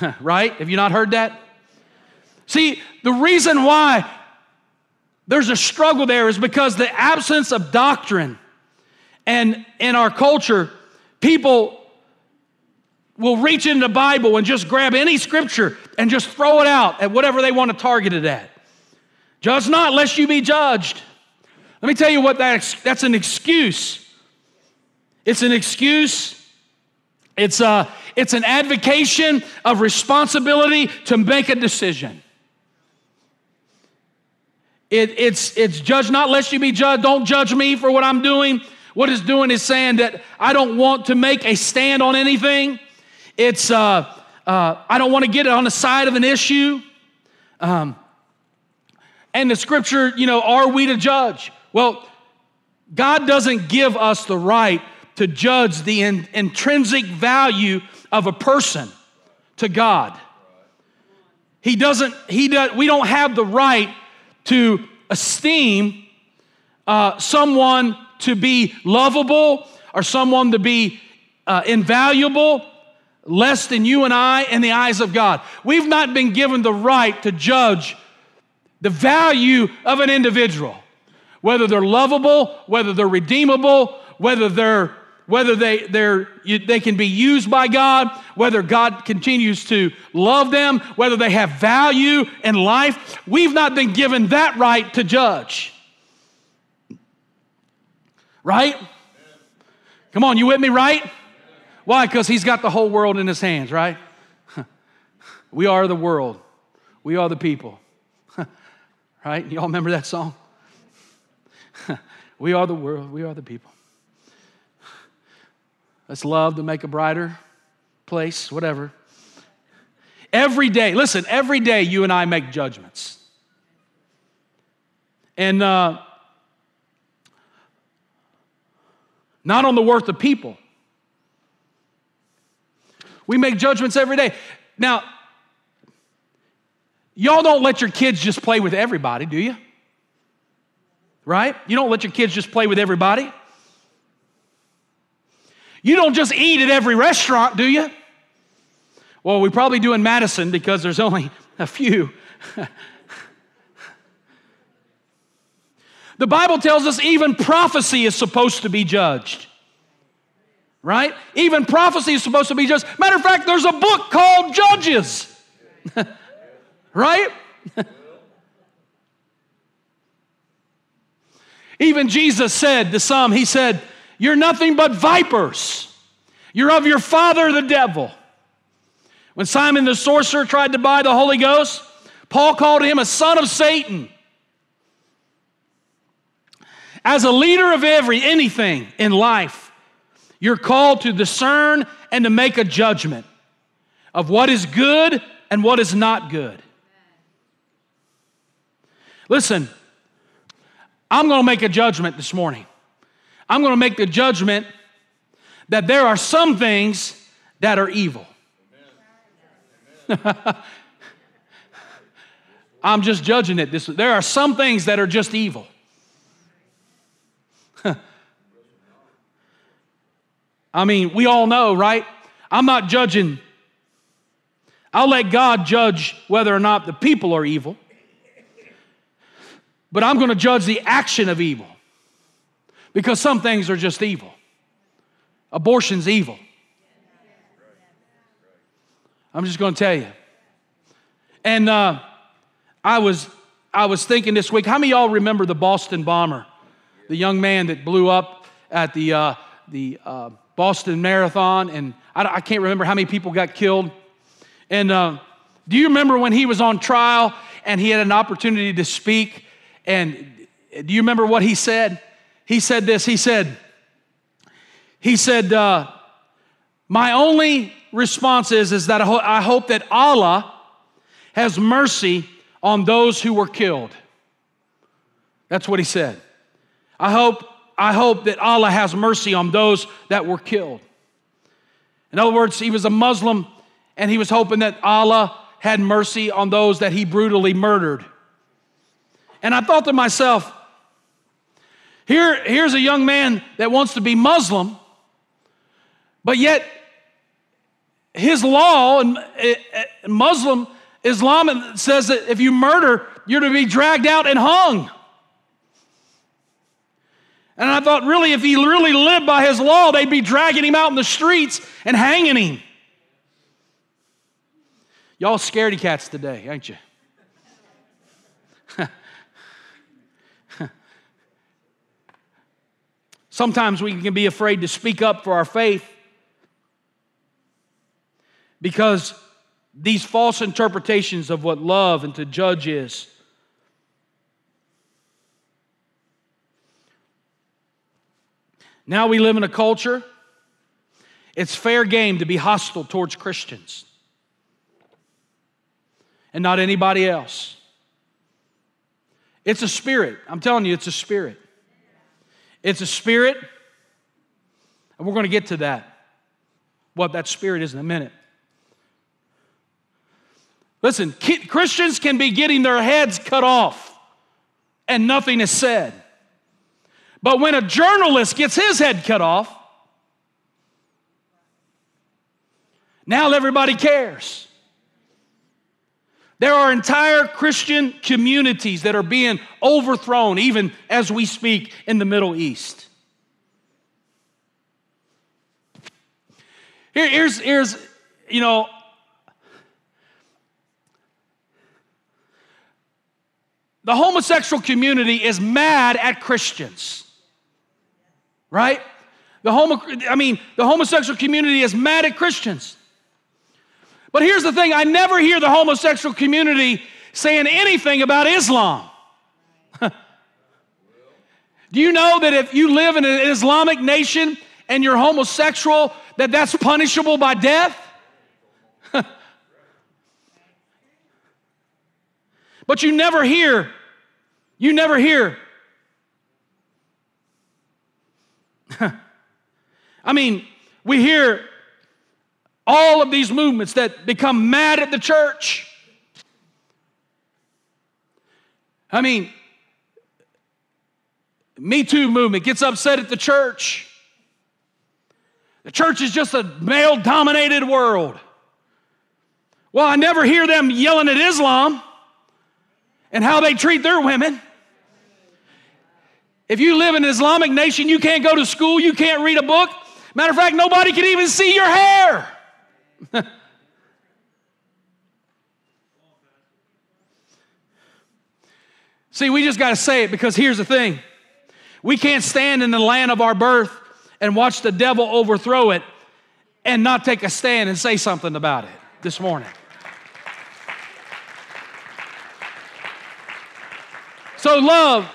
right? Have you not heard that? See, the reason why there's a struggle there is because the absence of doctrine and in our culture, people will reach into the Bible and just grab any scripture and just throw it out at whatever they want to target it at. Judge not, lest you be judged. Let me tell you what that's, that's an excuse. It's an excuse. It's, a, it's an advocation of responsibility to make a decision. It, it's, it's judge not lest you be judged. Don't judge me for what I'm doing. What it's doing is saying that I don't want to make a stand on anything. It's uh, uh, I don't want to get on the side of an issue. Um, and the scripture, you know, are we to judge? Well, God doesn't give us the right to judge the in, intrinsic value of a person to God. He doesn't, he does, we don't have the right to esteem uh, someone to be lovable or someone to be uh, invaluable less than you and I in the eyes of God. We've not been given the right to judge the value of an individual, whether they're lovable, whether they're redeemable, whether they're whether they, they're, they can be used by God, whether God continues to love them, whether they have value in life. We've not been given that right to judge. Right? Come on, you with me, right? Why? Because he's got the whole world in his hands, right? we are the world. We are the people. right? Y'all remember that song? we are the world. We are the people. Let's love to make a brighter place, whatever. Every day, listen, every day you and I make judgments. And uh, not on the worth of people. We make judgments every day. Now, y'all don't let your kids just play with everybody, do you? Right? You don't let your kids just play with everybody. You don't just eat at every restaurant, do you? Well, we probably do in Madison because there's only a few. the Bible tells us even prophecy is supposed to be judged. Right? Even prophecy is supposed to be judged. Matter of fact, there's a book called Judges. right? Even Jesus said to some, He said, You're nothing but vipers. You're of your father, the devil. When Simon the sorcerer tried to buy the Holy Ghost, Paul called him a son of Satan. As a leader of every anything in life, you're called to discern and to make a judgment of what is good and what is not good. Listen, I'm going to make a judgment this morning. I'm going to make the judgment that there are some things that are evil. I'm just judging it. This, there are some things that are just evil. I mean, we all know, right? I'm not judging. I'll let God judge whether or not the people are evil. But I'm going to judge the action of evil. Because some things are just evil. Abortion's evil. I'm just going to tell you. And uh, I was I was thinking this week. How many y'all remember the Boston bomber, the young man that blew up at the uh, the uh, Boston Marathon? And I, I, can't remember how many people got killed. And uh, do you remember when he was on trial and he had an opportunity to speak? And do you remember what he said? He said this. He said, he said, uh, my only response is, is that I hope that Allah has mercy on those who were killed. That's what he said. I hope I hope that Allah has mercy on those that were killed. In other words, he was a Muslim and he was hoping that Allah had mercy on those that he brutally murdered. And I thought to myself, here, here's a young man that wants to be Muslim, but yet his law and eh, eh, Muslim Islam says that if you murder, you're to be dragged out and hung. And I thought, really, if he really lived by his law, they'd be dragging him out in the streets and hanging him. Y'all scaredy cats today, ain't you? Sometimes we can be afraid to speak up for our faith because these false interpretations of what love and to judge is. Now we live in a culture, it's fair game to be hostile towards Christians and not anybody else. It's a spirit. I'm telling you, it's a spirit. It's a spirit, and we're going to get to that, what that spirit is in a minute. Listen, Christians can be getting their heads cut off and nothing is said. But when a journalist gets his head cut off, now everybody cares. There are entire Christian communities that are being overthrown, even as we speak, in the Middle East. Here, here's, here's, you know, the homosexual community is mad at Christians, right? The homo, I mean, the homosexual community is mad at Christians. But here's the thing I never hear the homosexual community saying anything about Islam. Do you know that if you live in an Islamic nation and you're homosexual, that that's punishable by death? but you never hear, you never hear. I mean, we hear all of these movements that become mad at the church. I mean, Me Too movement gets upset at the church. The church is just a male dominated world. Well, I never hear them yelling at Islam and how they treat their women. If you live in an Islamic nation, you can't go to school, you can't read a book. Matter of fact, nobody can even see your hair. See, we just got to say it because here's the thing we can't stand in the land of our birth and watch the devil overthrow it and not take a stand and say something about it this morning. So, love,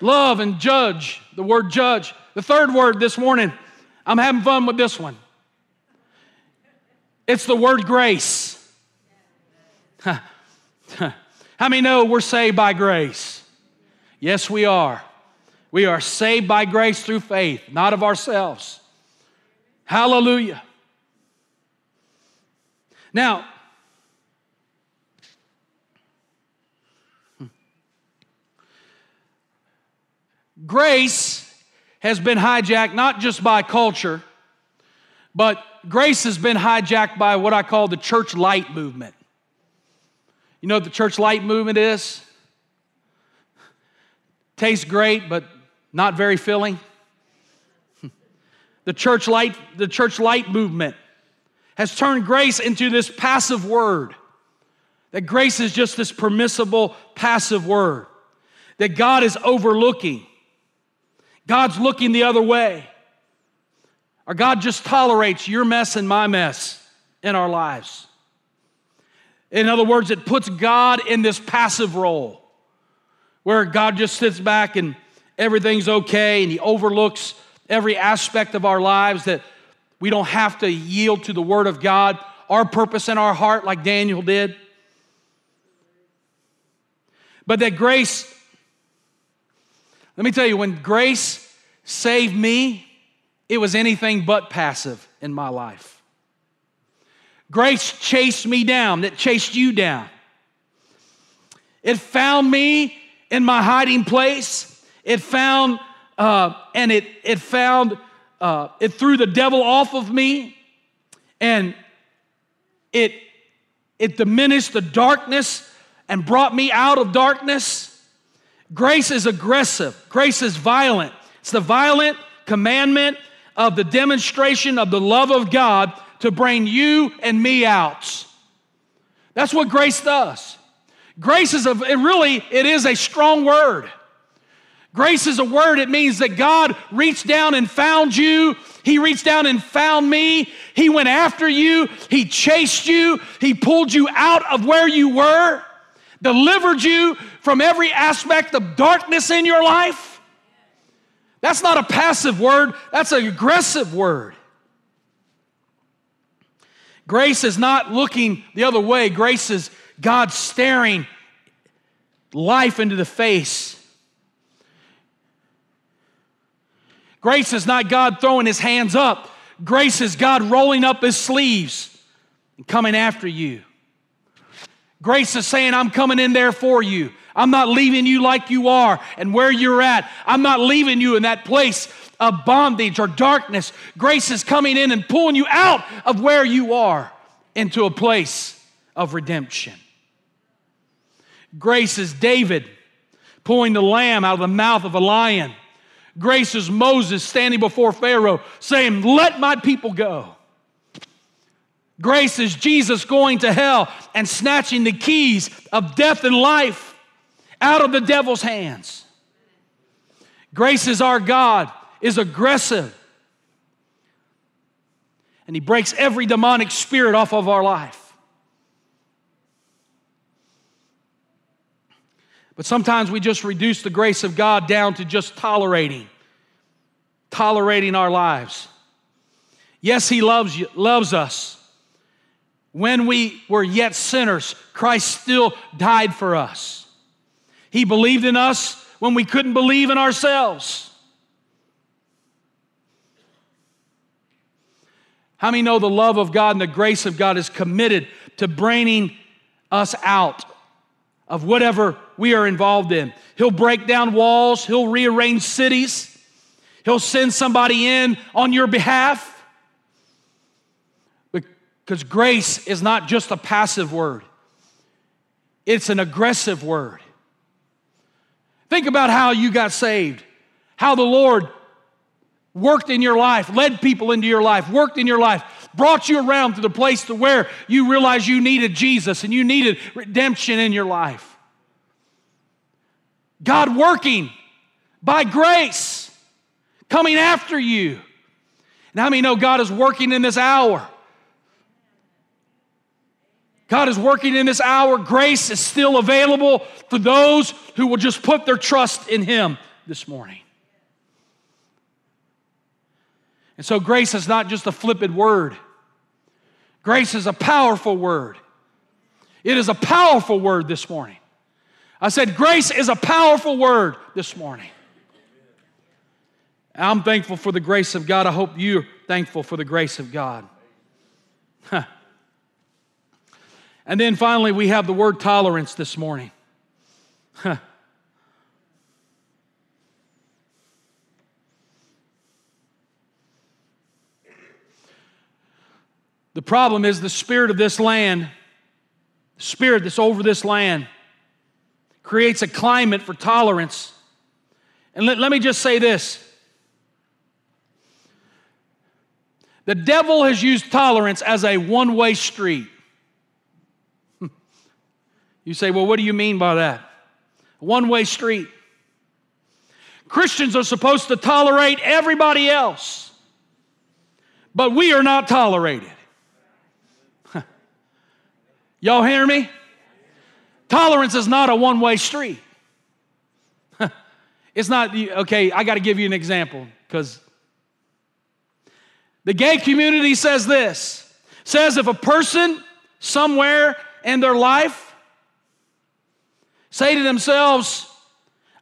love and judge, the word judge. The third word this morning, I'm having fun with this one. It's the word grace. How many know we're saved by grace? Yes, we are. We are saved by grace through faith, not of ourselves. Hallelujah. Now, grace has been hijacked not just by culture, but grace has been hijacked by what I call the church light movement. You know what the church light movement is? Tastes great, but not very filling. The church light, the church light movement has turned grace into this passive word. That grace is just this permissible passive word. That God is overlooking. God's looking the other way. Or God just tolerates your mess and my mess in our lives. In other words, it puts God in this passive role where God just sits back and everything's okay and He overlooks every aspect of our lives that we don't have to yield to the Word of God, our purpose in our heart, like Daniel did. But that grace, Let me tell you, when grace saved me, it was anything but passive in my life. Grace chased me down, it chased you down. It found me in my hiding place. It found, uh, and it, it found, uh, it threw the devil off of me, and it, it diminished the darkness and brought me out of darkness. Grace is aggressive, grace is violent. It's the violent commandment of the demonstration of the love of God to bring you and me out. That's what grace does. Grace is a it really it is a strong word. Grace is a word. It means that God reached down and found you. He reached down and found me. He went after you. He chased you. He pulled you out of where you were, delivered you from every aspect of darkness in your life. That's not a passive word, that's an aggressive word. Grace is not looking the other way, grace is God staring life into the face. Grace is not God throwing his hands up. Grace is God rolling up his sleeves and coming after you. Grace is saying, I'm coming in there for you. I'm not leaving you like you are and where you're at. I'm not leaving you in that place of bondage or darkness. Grace is coming in and pulling you out of where you are into a place of redemption. Grace is David pulling the lamb out of the mouth of a lion. Grace is Moses standing before Pharaoh saying, Let my people go. Grace is Jesus going to hell and snatching the keys of death and life out of the devil's hands. Grace is our God, is aggressive. And he breaks every demonic spirit off of our life. But sometimes we just reduce the grace of God down to just tolerating, tolerating our lives. Yes, He loves you, loves us. When we were yet sinners, Christ still died for us. He believed in us when we couldn't believe in ourselves. How many know the love of God and the grace of God is committed to bringing us out of whatever we are involved in. He'll break down walls, he'll rearrange cities, he'll send somebody in on your behalf. Because grace is not just a passive word, it's an aggressive word. Think about how you got saved, how the Lord worked in your life, led people into your life, worked in your life, brought you around to the place to where you realized you needed Jesus and you needed redemption in your life. God working by grace, coming after you. And how many know God is working in this hour? God is working in this hour. Grace is still available for those who will just put their trust in Him this morning. And so, grace is not just a flippant word, grace is a powerful word. It is a powerful word this morning. I said, grace is a powerful word this morning. I'm thankful for the grace of God. I hope you're thankful for the grace of God. Huh. And then finally, we have the word tolerance this morning. Huh. The problem is the spirit of this land, the spirit that's over this land, creates a climate for tolerance. And let, let me just say this the devil has used tolerance as a one way street. You say, well, what do you mean by that? One way street. Christians are supposed to tolerate everybody else, but we are not tolerated. Y'all hear me? Tolerance is not a one way street. it's not, okay, I got to give you an example because the gay community says this says if a person somewhere in their life say to themselves,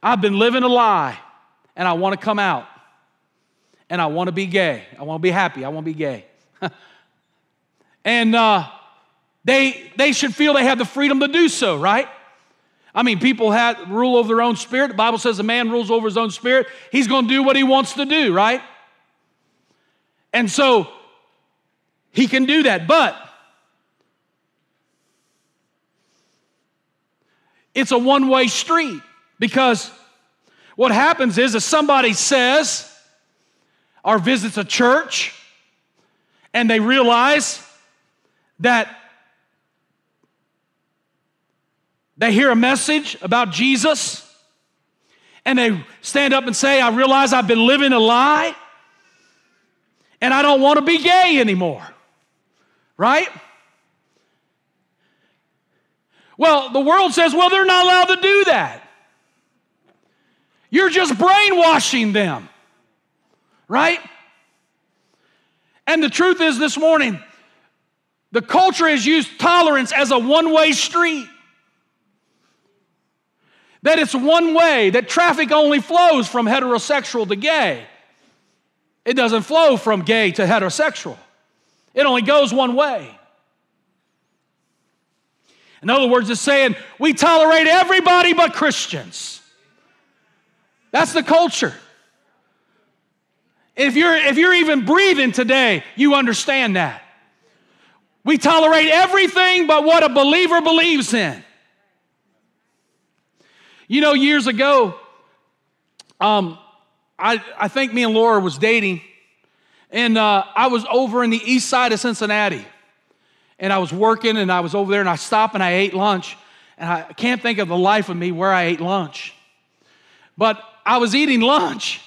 I've been living a lie. and I want to come out and I want to be gay. I want to be happy. I want to be gay. and uh, they, they should feel they have the freedom to do so, right? I mean, people have rule over their own spirit. The Bible says a man rules over his own spirit. He's going to do what he wants to do, right? And so he can do that. But it's a one way street because what happens is if somebody says or visits a church and they realize that they hear a message about Jesus and they stand up and say, I realize I've been living a lie and I don't want to be gay anymore. Right? Well, the world says, well, they're not allowed to do that. You're just brainwashing them, right? And the truth is, this morning, the culture has used tolerance as a one way street. That it's one way, that traffic only flows from heterosexual to gay. It doesn't flow from gay to heterosexual, it only goes one way. In other words, it's saying we tolerate everybody but Christians. That's the culture. If you're, if you're even breathing today, you understand that. We tolerate everything but what a believer believes in. You know, years ago, um, I, I think me and Laura was dating, and uh, I was over in the east side of Cincinnati and I was working and I was over there and I stopped and I ate lunch. And I can't think of the life of me where I ate lunch. But I was eating lunch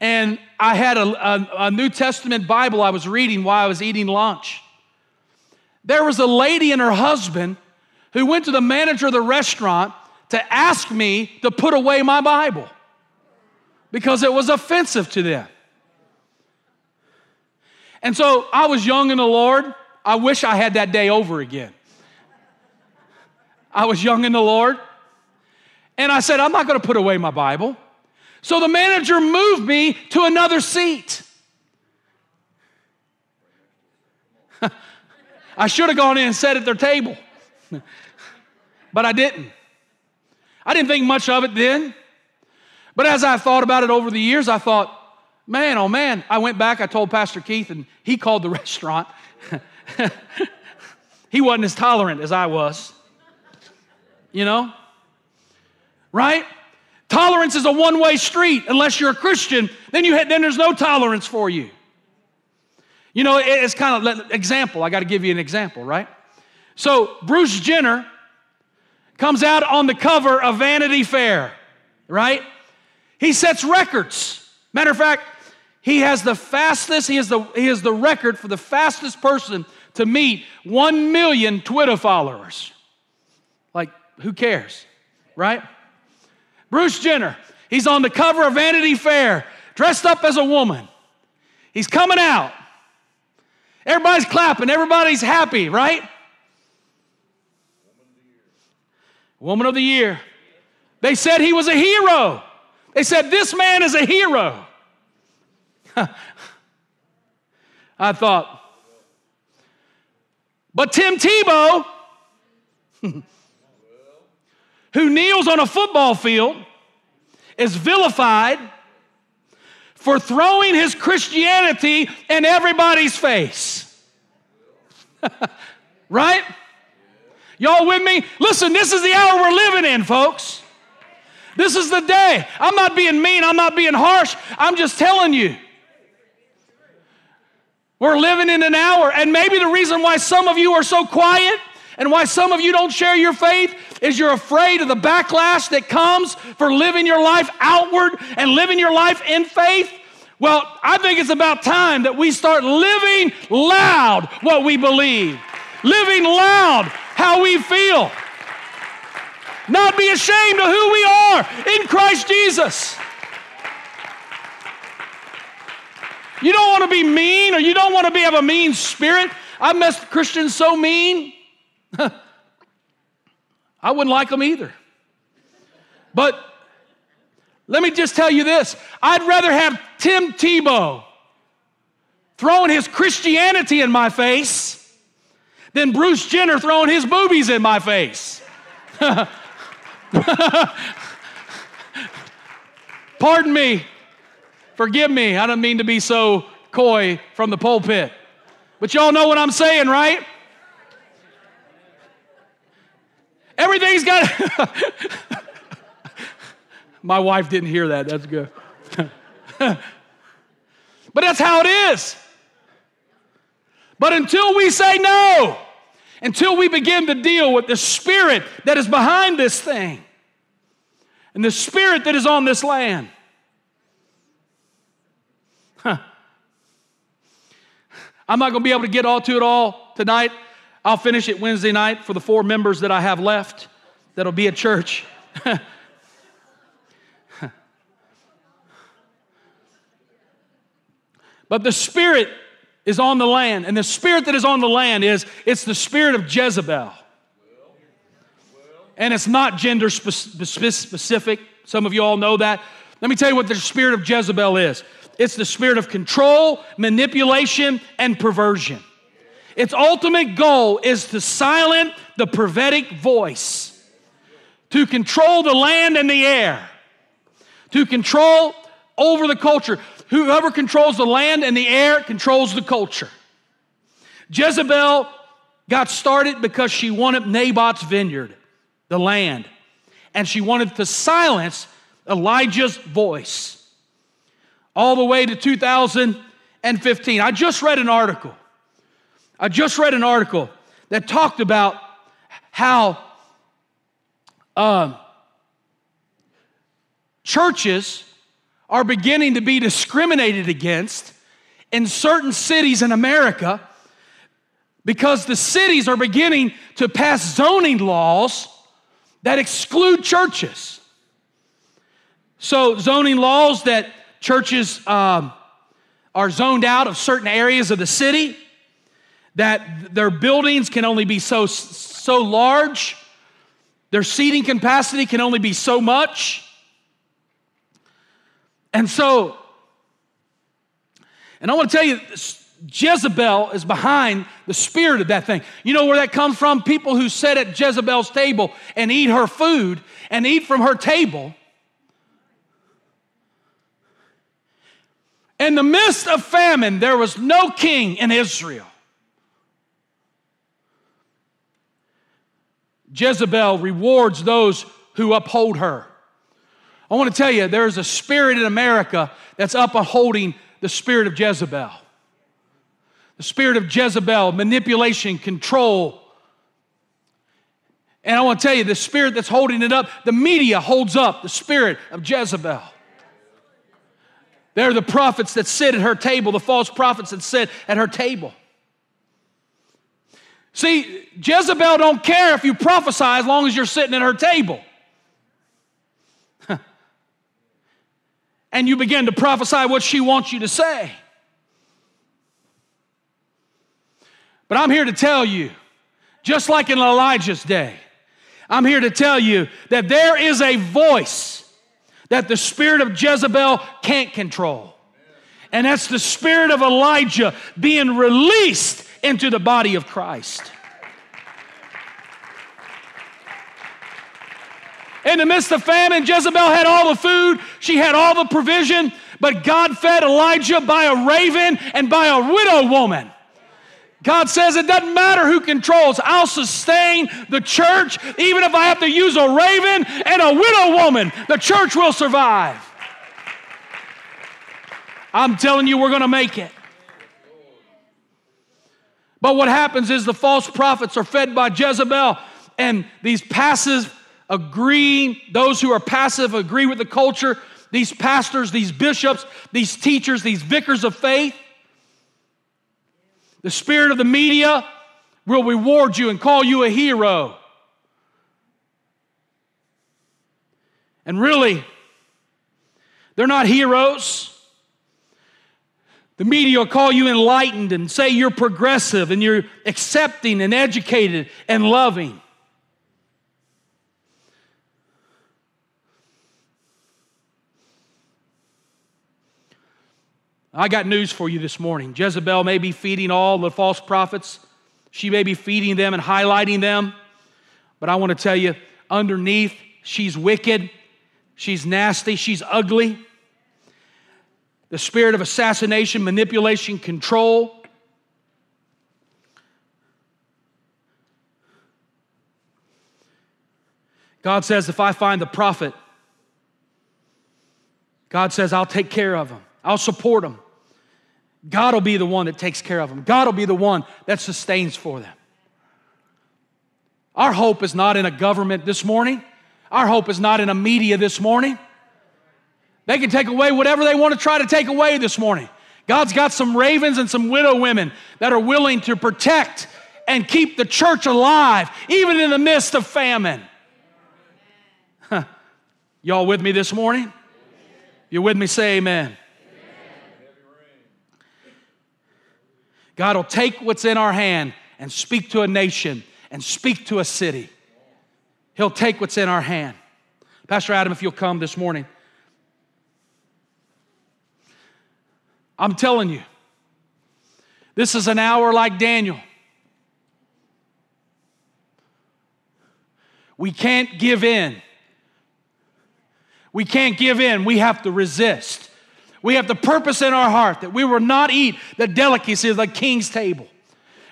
and I had a, a, a New Testament Bible I was reading while I was eating lunch. There was a lady and her husband who went to the manager of the restaurant to ask me to put away my Bible because it was offensive to them. And so I was young in the Lord. I wish I had that day over again. I was young in the Lord, and I said, I'm not going to put away my Bible. So the manager moved me to another seat. I should have gone in and sat at their table, but I didn't. I didn't think much of it then. But as I thought about it over the years, I thought, man, oh man, I went back, I told Pastor Keith, and he called the restaurant. he wasn't as tolerant as I was. You know? Right? Tolerance is a one way street. Unless you're a Christian, then, you then there's no tolerance for you. You know, it's kind of an example. I got to give you an example, right? So Bruce Jenner comes out on the cover of Vanity Fair, right? He sets records. Matter of fact, he has the fastest, he is the, he is the record for the fastest person to meet 1 million Twitter followers. Like, who cares, right? Bruce Jenner, he's on the cover of Vanity Fair, dressed up as a woman. He's coming out. Everybody's clapping, everybody's happy, right? Woman of the year. They said he was a hero. They said, This man is a hero. I thought, but Tim Tebow, who kneels on a football field, is vilified for throwing his Christianity in everybody's face. right? Y'all with me? Listen, this is the hour we're living in, folks. This is the day. I'm not being mean, I'm not being harsh. I'm just telling you. We're living in an hour, and maybe the reason why some of you are so quiet and why some of you don't share your faith is you're afraid of the backlash that comes for living your life outward and living your life in faith. Well, I think it's about time that we start living loud what we believe, living loud how we feel, not be ashamed of who we are in Christ Jesus. You don't want to be mean or you don't want to be, have a mean spirit. I've met Christians so mean. I wouldn't like them either. But Let me just tell you this I'd rather have Tim Tebow throwing his Christianity in my face than Bruce Jenner throwing his boobies in my face. Pardon me. Forgive me. I don't mean to be so coy from the pulpit. But y'all know what I'm saying, right? Everything's got. My wife didn't hear that. That's good. but that's how it is. But until we say no, until we begin to deal with the spirit that is behind this thing and the spirit that is on this land, I'm not going to be able to get all to it all tonight. I'll finish it Wednesday night for the four members that I have left that'll be at church. but the spirit is on the land, and the spirit that is on the land is it's the spirit of Jezebel. And it's not gender specific. Some of you all know that. Let me tell you what the spirit of Jezebel is it's the spirit of control, manipulation, and perversion. Its ultimate goal is to silence the prophetic voice, to control the land and the air, to control over the culture. Whoever controls the land and the air controls the culture. Jezebel got started because she wanted Naboth's vineyard, the land, and she wanted to silence Elijah's voice. All the way to 2015. I just read an article. I just read an article that talked about how um, churches are beginning to be discriminated against in certain cities in America because the cities are beginning to pass zoning laws that exclude churches. So, zoning laws that churches um, are zoned out of certain areas of the city, that their buildings can only be so, so large, their seating capacity can only be so much. And so, and I want to tell you, Jezebel is behind the spirit of that thing. You know where that comes from? People who sit at Jezebel's table and eat her food and eat from her table. In the midst of famine, there was no king in Israel. Jezebel rewards those who uphold her. I want to tell you, there's a spirit in America that's upholding the spirit of Jezebel. The spirit of Jezebel, manipulation, control. And I want to tell you, the spirit that's holding it up, the media holds up the spirit of Jezebel. They're the prophets that sit at her table, the false prophets that sit at her table. See, Jezebel don't care if you prophesy as long as you're sitting at her table. and you begin to prophesy what she wants you to say. But I'm here to tell you, just like in Elijah's day, I'm here to tell you that there is a voice that the spirit of Jezebel can't control. And that's the spirit of Elijah being released into the body of Christ. In the midst of famine, Jezebel had all the food, she had all the provision, but God fed Elijah by a raven and by a widow woman. God says it doesn't matter who controls, I'll sustain the church, even if I have to use a raven and a widow woman, the church will survive. I'm telling you, we're going to make it. But what happens is the false prophets are fed by Jezebel, and these passive agree, those who are passive agree with the culture, these pastors, these bishops, these teachers, these vicars of faith. The spirit of the media will reward you and call you a hero. And really, they're not heroes. The media will call you enlightened and say you're progressive and you're accepting and educated and loving. I got news for you this morning. Jezebel may be feeding all the false prophets, she may be feeding them and highlighting them. But I want to tell you, underneath, she's wicked, she's nasty, she's ugly. The spirit of assassination, manipulation, control. God says, if I find the prophet, God says, I'll take care of him, I'll support him. God will be the one that takes care of them. God will be the one that sustains for them. Our hope is not in a government this morning. Our hope is not in a media this morning. They can take away whatever they want to try to take away this morning. God's got some ravens and some widow women that are willing to protect and keep the church alive, even in the midst of famine. Huh. Y'all with me this morning? You with me? Say amen. God will take what's in our hand and speak to a nation and speak to a city. He'll take what's in our hand. Pastor Adam, if you'll come this morning. I'm telling you, this is an hour like Daniel. We can't give in. We can't give in. We have to resist. We have the purpose in our heart that we will not eat the delicacy of the king's table.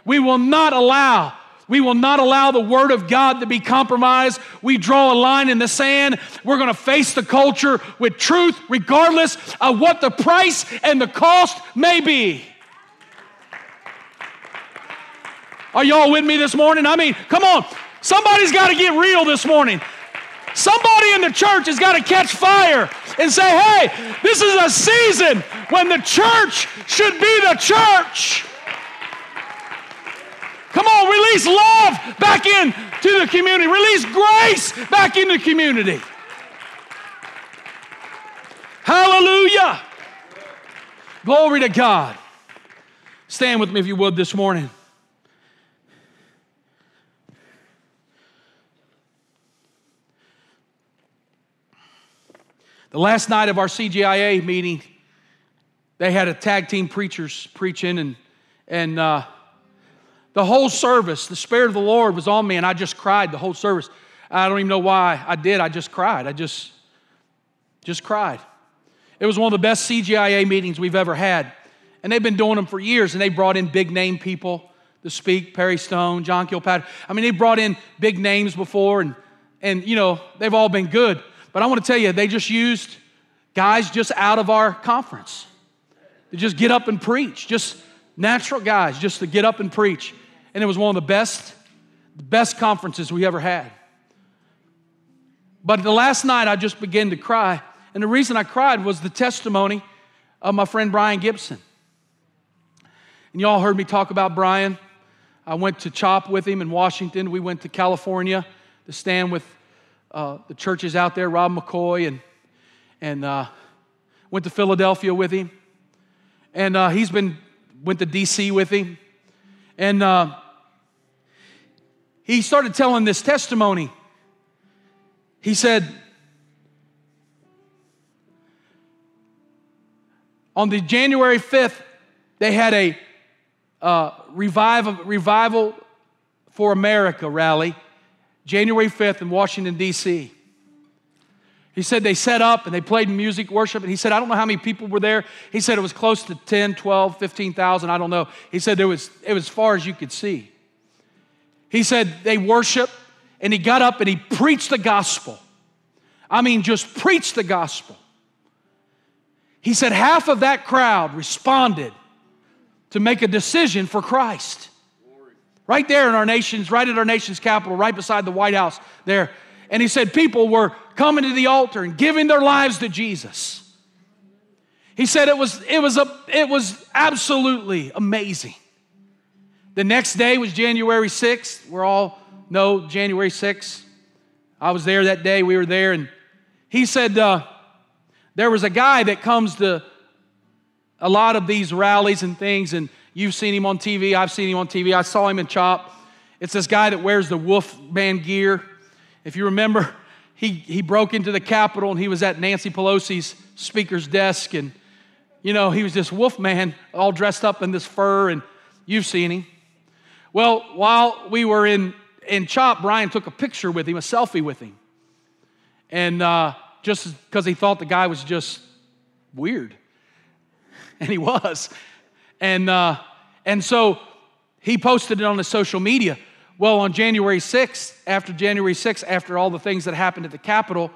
We will not allow we will not allow the Word of God to be compromised. We draw a line in the sand. We're going to face the culture with truth, regardless of what the price and the cost may be. Are y'all with me this morning? I mean, come on. Somebody's got to get real this morning. Somebody in the church has got to catch fire and say, hey, this is a season when the church should be the church. Come on, release love back into the community, release grace back in the community. Hallelujah. Glory to God. Stand with me if you would this morning. The last night of our CGIA meeting, they had a tag team preachers preaching, and, and uh, the whole service, the Spirit of the Lord was on me, and I just cried the whole service. I don't even know why I did. I just cried. I just, just cried. It was one of the best CGIA meetings we've ever had. And they've been doing them for years, and they brought in big name people to speak Perry Stone, John Kilpatrick. I mean, they brought in big names before, and, and you know, they've all been good. But I want to tell you, they just used guys just out of our conference to just get up and preach, just natural guys just to get up and preach. And it was one of the best, the best conferences we ever had. But the last night I just began to cry. And the reason I cried was the testimony of my friend Brian Gibson. And y'all heard me talk about Brian. I went to CHOP with him in Washington. We went to California to stand with uh, the churches out there, Rob McCoy, and, and uh, went to Philadelphia with him. And uh, he's been, went to DC with him. And uh, he started telling this testimony. He said, on the January 5th, they had a uh, revival, revival for America rally January 5th in Washington, D.C. He said they set up and they played music, worship, and he said, I don't know how many people were there. He said it was close to 10, 12, 15,000, I don't know. He said there was, it was as far as you could see. He said they worshiped and he got up and he preached the gospel. I mean, just preached the gospel. He said half of that crowd responded to make a decision for Christ. Right there in our nation's, right at our nation's capital, right beside the White House there. And he said people were coming to the altar and giving their lives to Jesus. He said it was, it was, a, it was absolutely amazing. The next day was January 6th. We're all know January 6th. I was there that day. We were there. And he said uh, there was a guy that comes to a lot of these rallies and things. And You've seen him on TV. I've seen him on TV. I saw him in Chop. It's this guy that wears the wolf Wolfman gear. If you remember, he, he broke into the Capitol and he was at Nancy Pelosi's speaker's desk and You know, he was this wolf man, all dressed up in this fur, and you've seen him. Well, while we were in, in CHOP, Brian took a picture with him, a selfie with him. And uh, just because he thought the guy was just weird. And he was. And, uh, and so he posted it on his social media. Well, on January 6th, after January 6th, after all the things that happened at the Capitol,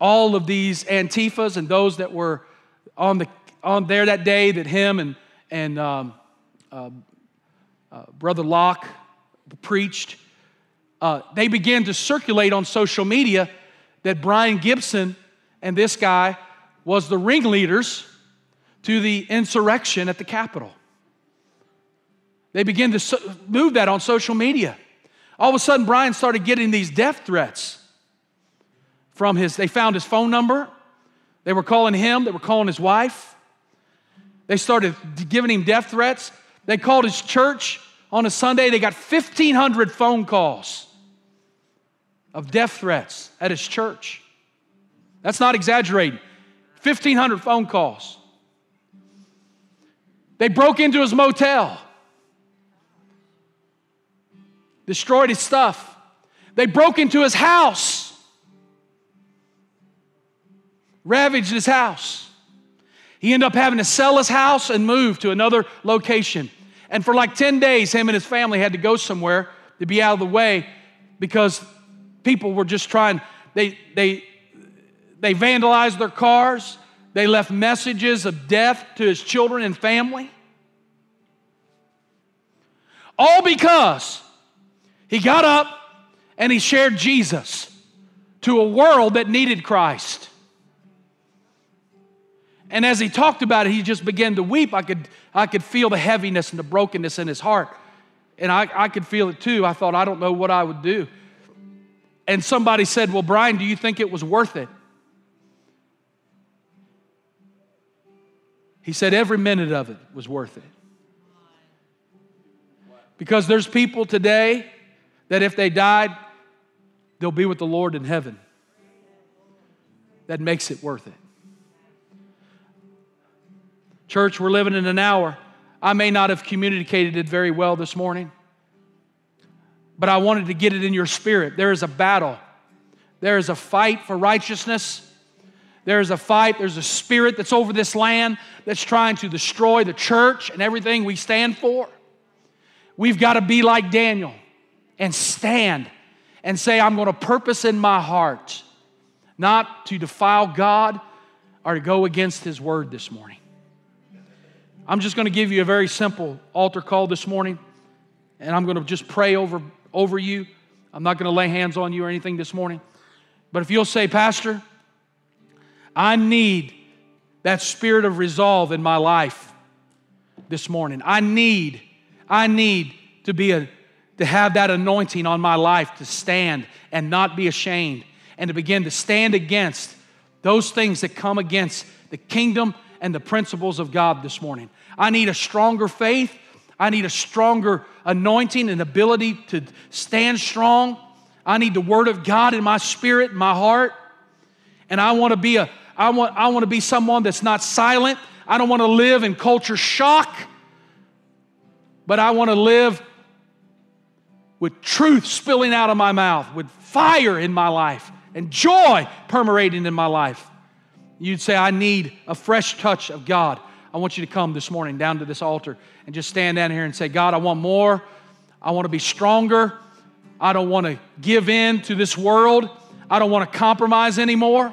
all of these Antifas and those that were on, the, on there that day that him and, and um, uh, uh, Brother Locke preached, uh, they began to circulate on social media that Brian Gibson and this guy was the ringleaders to the insurrection at the Capitol. They began to move that on social media. All of a sudden, Brian started getting these death threats from his, they found his phone number. They were calling him, they were calling his wife. They started giving him death threats. They called his church on a Sunday. They got 1,500 phone calls of death threats at his church. That's not exaggerating. 1,500 phone calls. They broke into his motel, destroyed his stuff. They broke into his house, ravaged his house. He ended up having to sell his house and move to another location. And for like 10 days, him and his family had to go somewhere to be out of the way because people were just trying, they, they, they vandalized their cars. They left messages of death to his children and family. All because he got up and he shared Jesus to a world that needed Christ. And as he talked about it, he just began to weep. I could, I could feel the heaviness and the brokenness in his heart. And I, I could feel it too. I thought, I don't know what I would do. And somebody said, Well, Brian, do you think it was worth it? He said every minute of it was worth it. Because there's people today that if they died, they'll be with the Lord in heaven. That makes it worth it. Church, we're living in an hour. I may not have communicated it very well this morning, but I wanted to get it in your spirit. There is a battle, there is a fight for righteousness. There's a fight, there's a spirit that's over this land that's trying to destroy the church and everything we stand for. We've got to be like Daniel and stand and say, I'm going to purpose in my heart not to defile God or to go against His word this morning. I'm just going to give you a very simple altar call this morning, and I'm going to just pray over, over you. I'm not going to lay hands on you or anything this morning. But if you'll say, Pastor, I need that spirit of resolve in my life this morning. I need, I need to be a to have that anointing on my life to stand and not be ashamed and to begin to stand against those things that come against the kingdom and the principles of God this morning. I need a stronger faith. I need a stronger anointing and ability to stand strong. I need the word of God in my spirit, my heart. And I want to be a I want, I want to be someone that's not silent. I don't want to live in culture shock, but I want to live with truth spilling out of my mouth, with fire in my life, and joy permeating in my life. You'd say, I need a fresh touch of God. I want you to come this morning down to this altar and just stand down here and say, God, I want more. I want to be stronger. I don't want to give in to this world. I don't want to compromise anymore.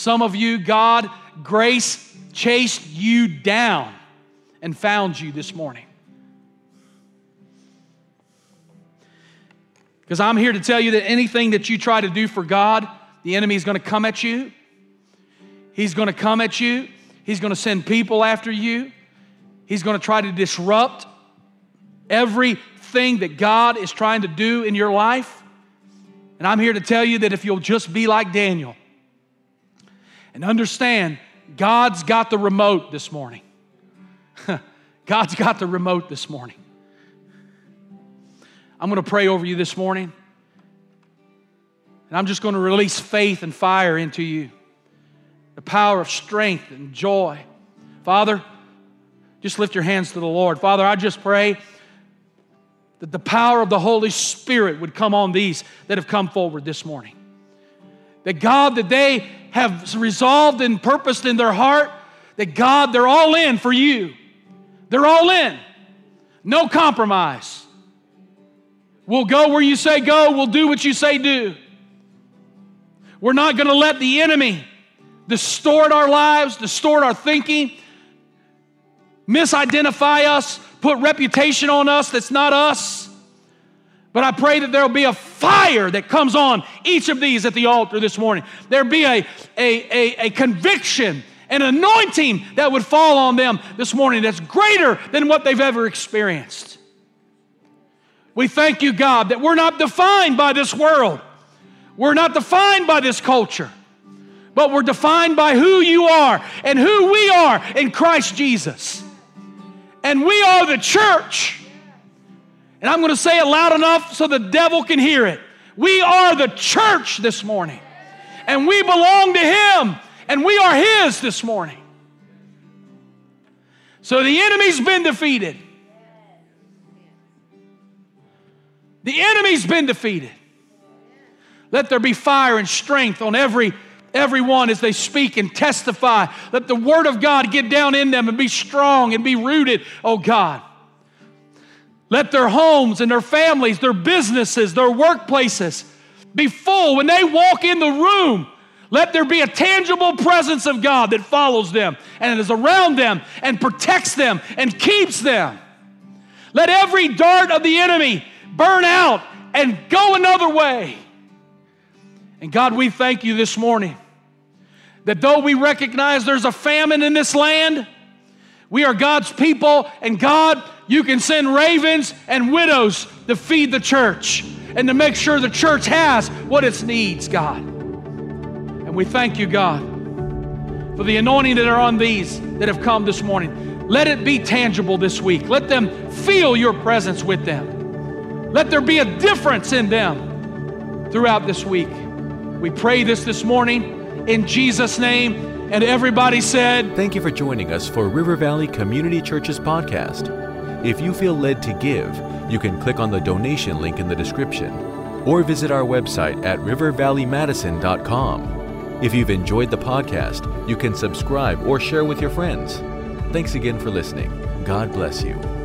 Some of you, God, grace chased you down and found you this morning. Because I'm here to tell you that anything that you try to do for God, the enemy is going to come at you. He's going to come at you. He's going to send people after you. He's going to try to disrupt everything that God is trying to do in your life. And I'm here to tell you that if you'll just be like Daniel, and understand, God's got the remote this morning. God's got the remote this morning. I'm going to pray over you this morning. And I'm just going to release faith and fire into you the power of strength and joy. Father, just lift your hands to the Lord. Father, I just pray that the power of the Holy Spirit would come on these that have come forward this morning. That God, that they have resolved and purposed in their heart, that God, they're all in for you. They're all in. No compromise. We'll go where you say go, we'll do what you say do. We're not going to let the enemy distort our lives, distort our thinking, misidentify us, put reputation on us that's not us. But I pray that there will be a fire that comes on each of these at the altar this morning. There'll be a, a, a, a conviction, an anointing that would fall on them this morning that's greater than what they've ever experienced. We thank you, God, that we're not defined by this world. We're not defined by this culture, but we're defined by who you are and who we are in Christ Jesus. And we are the church. And I'm going to say it loud enough so the devil can hear it. We are the church this morning. And we belong to him. And we are his this morning. So the enemy's been defeated. The enemy's been defeated. Let there be fire and strength on every everyone as they speak and testify. Let the word of God get down in them and be strong and be rooted, oh God. Let their homes and their families, their businesses, their workplaces be full. When they walk in the room, let there be a tangible presence of God that follows them and is around them and protects them and keeps them. Let every dart of the enemy burn out and go another way. And God, we thank you this morning that though we recognize there's a famine in this land, we are God's people, and God, you can send ravens and widows to feed the church and to make sure the church has what it needs, God. And we thank you, God, for the anointing that are on these that have come this morning. Let it be tangible this week. Let them feel your presence with them. Let there be a difference in them throughout this week. We pray this this morning in Jesus' name. And everybody said, Thank you for joining us for River Valley Community Church's podcast. If you feel led to give, you can click on the donation link in the description or visit our website at rivervalleymadison.com. If you've enjoyed the podcast, you can subscribe or share with your friends. Thanks again for listening. God bless you.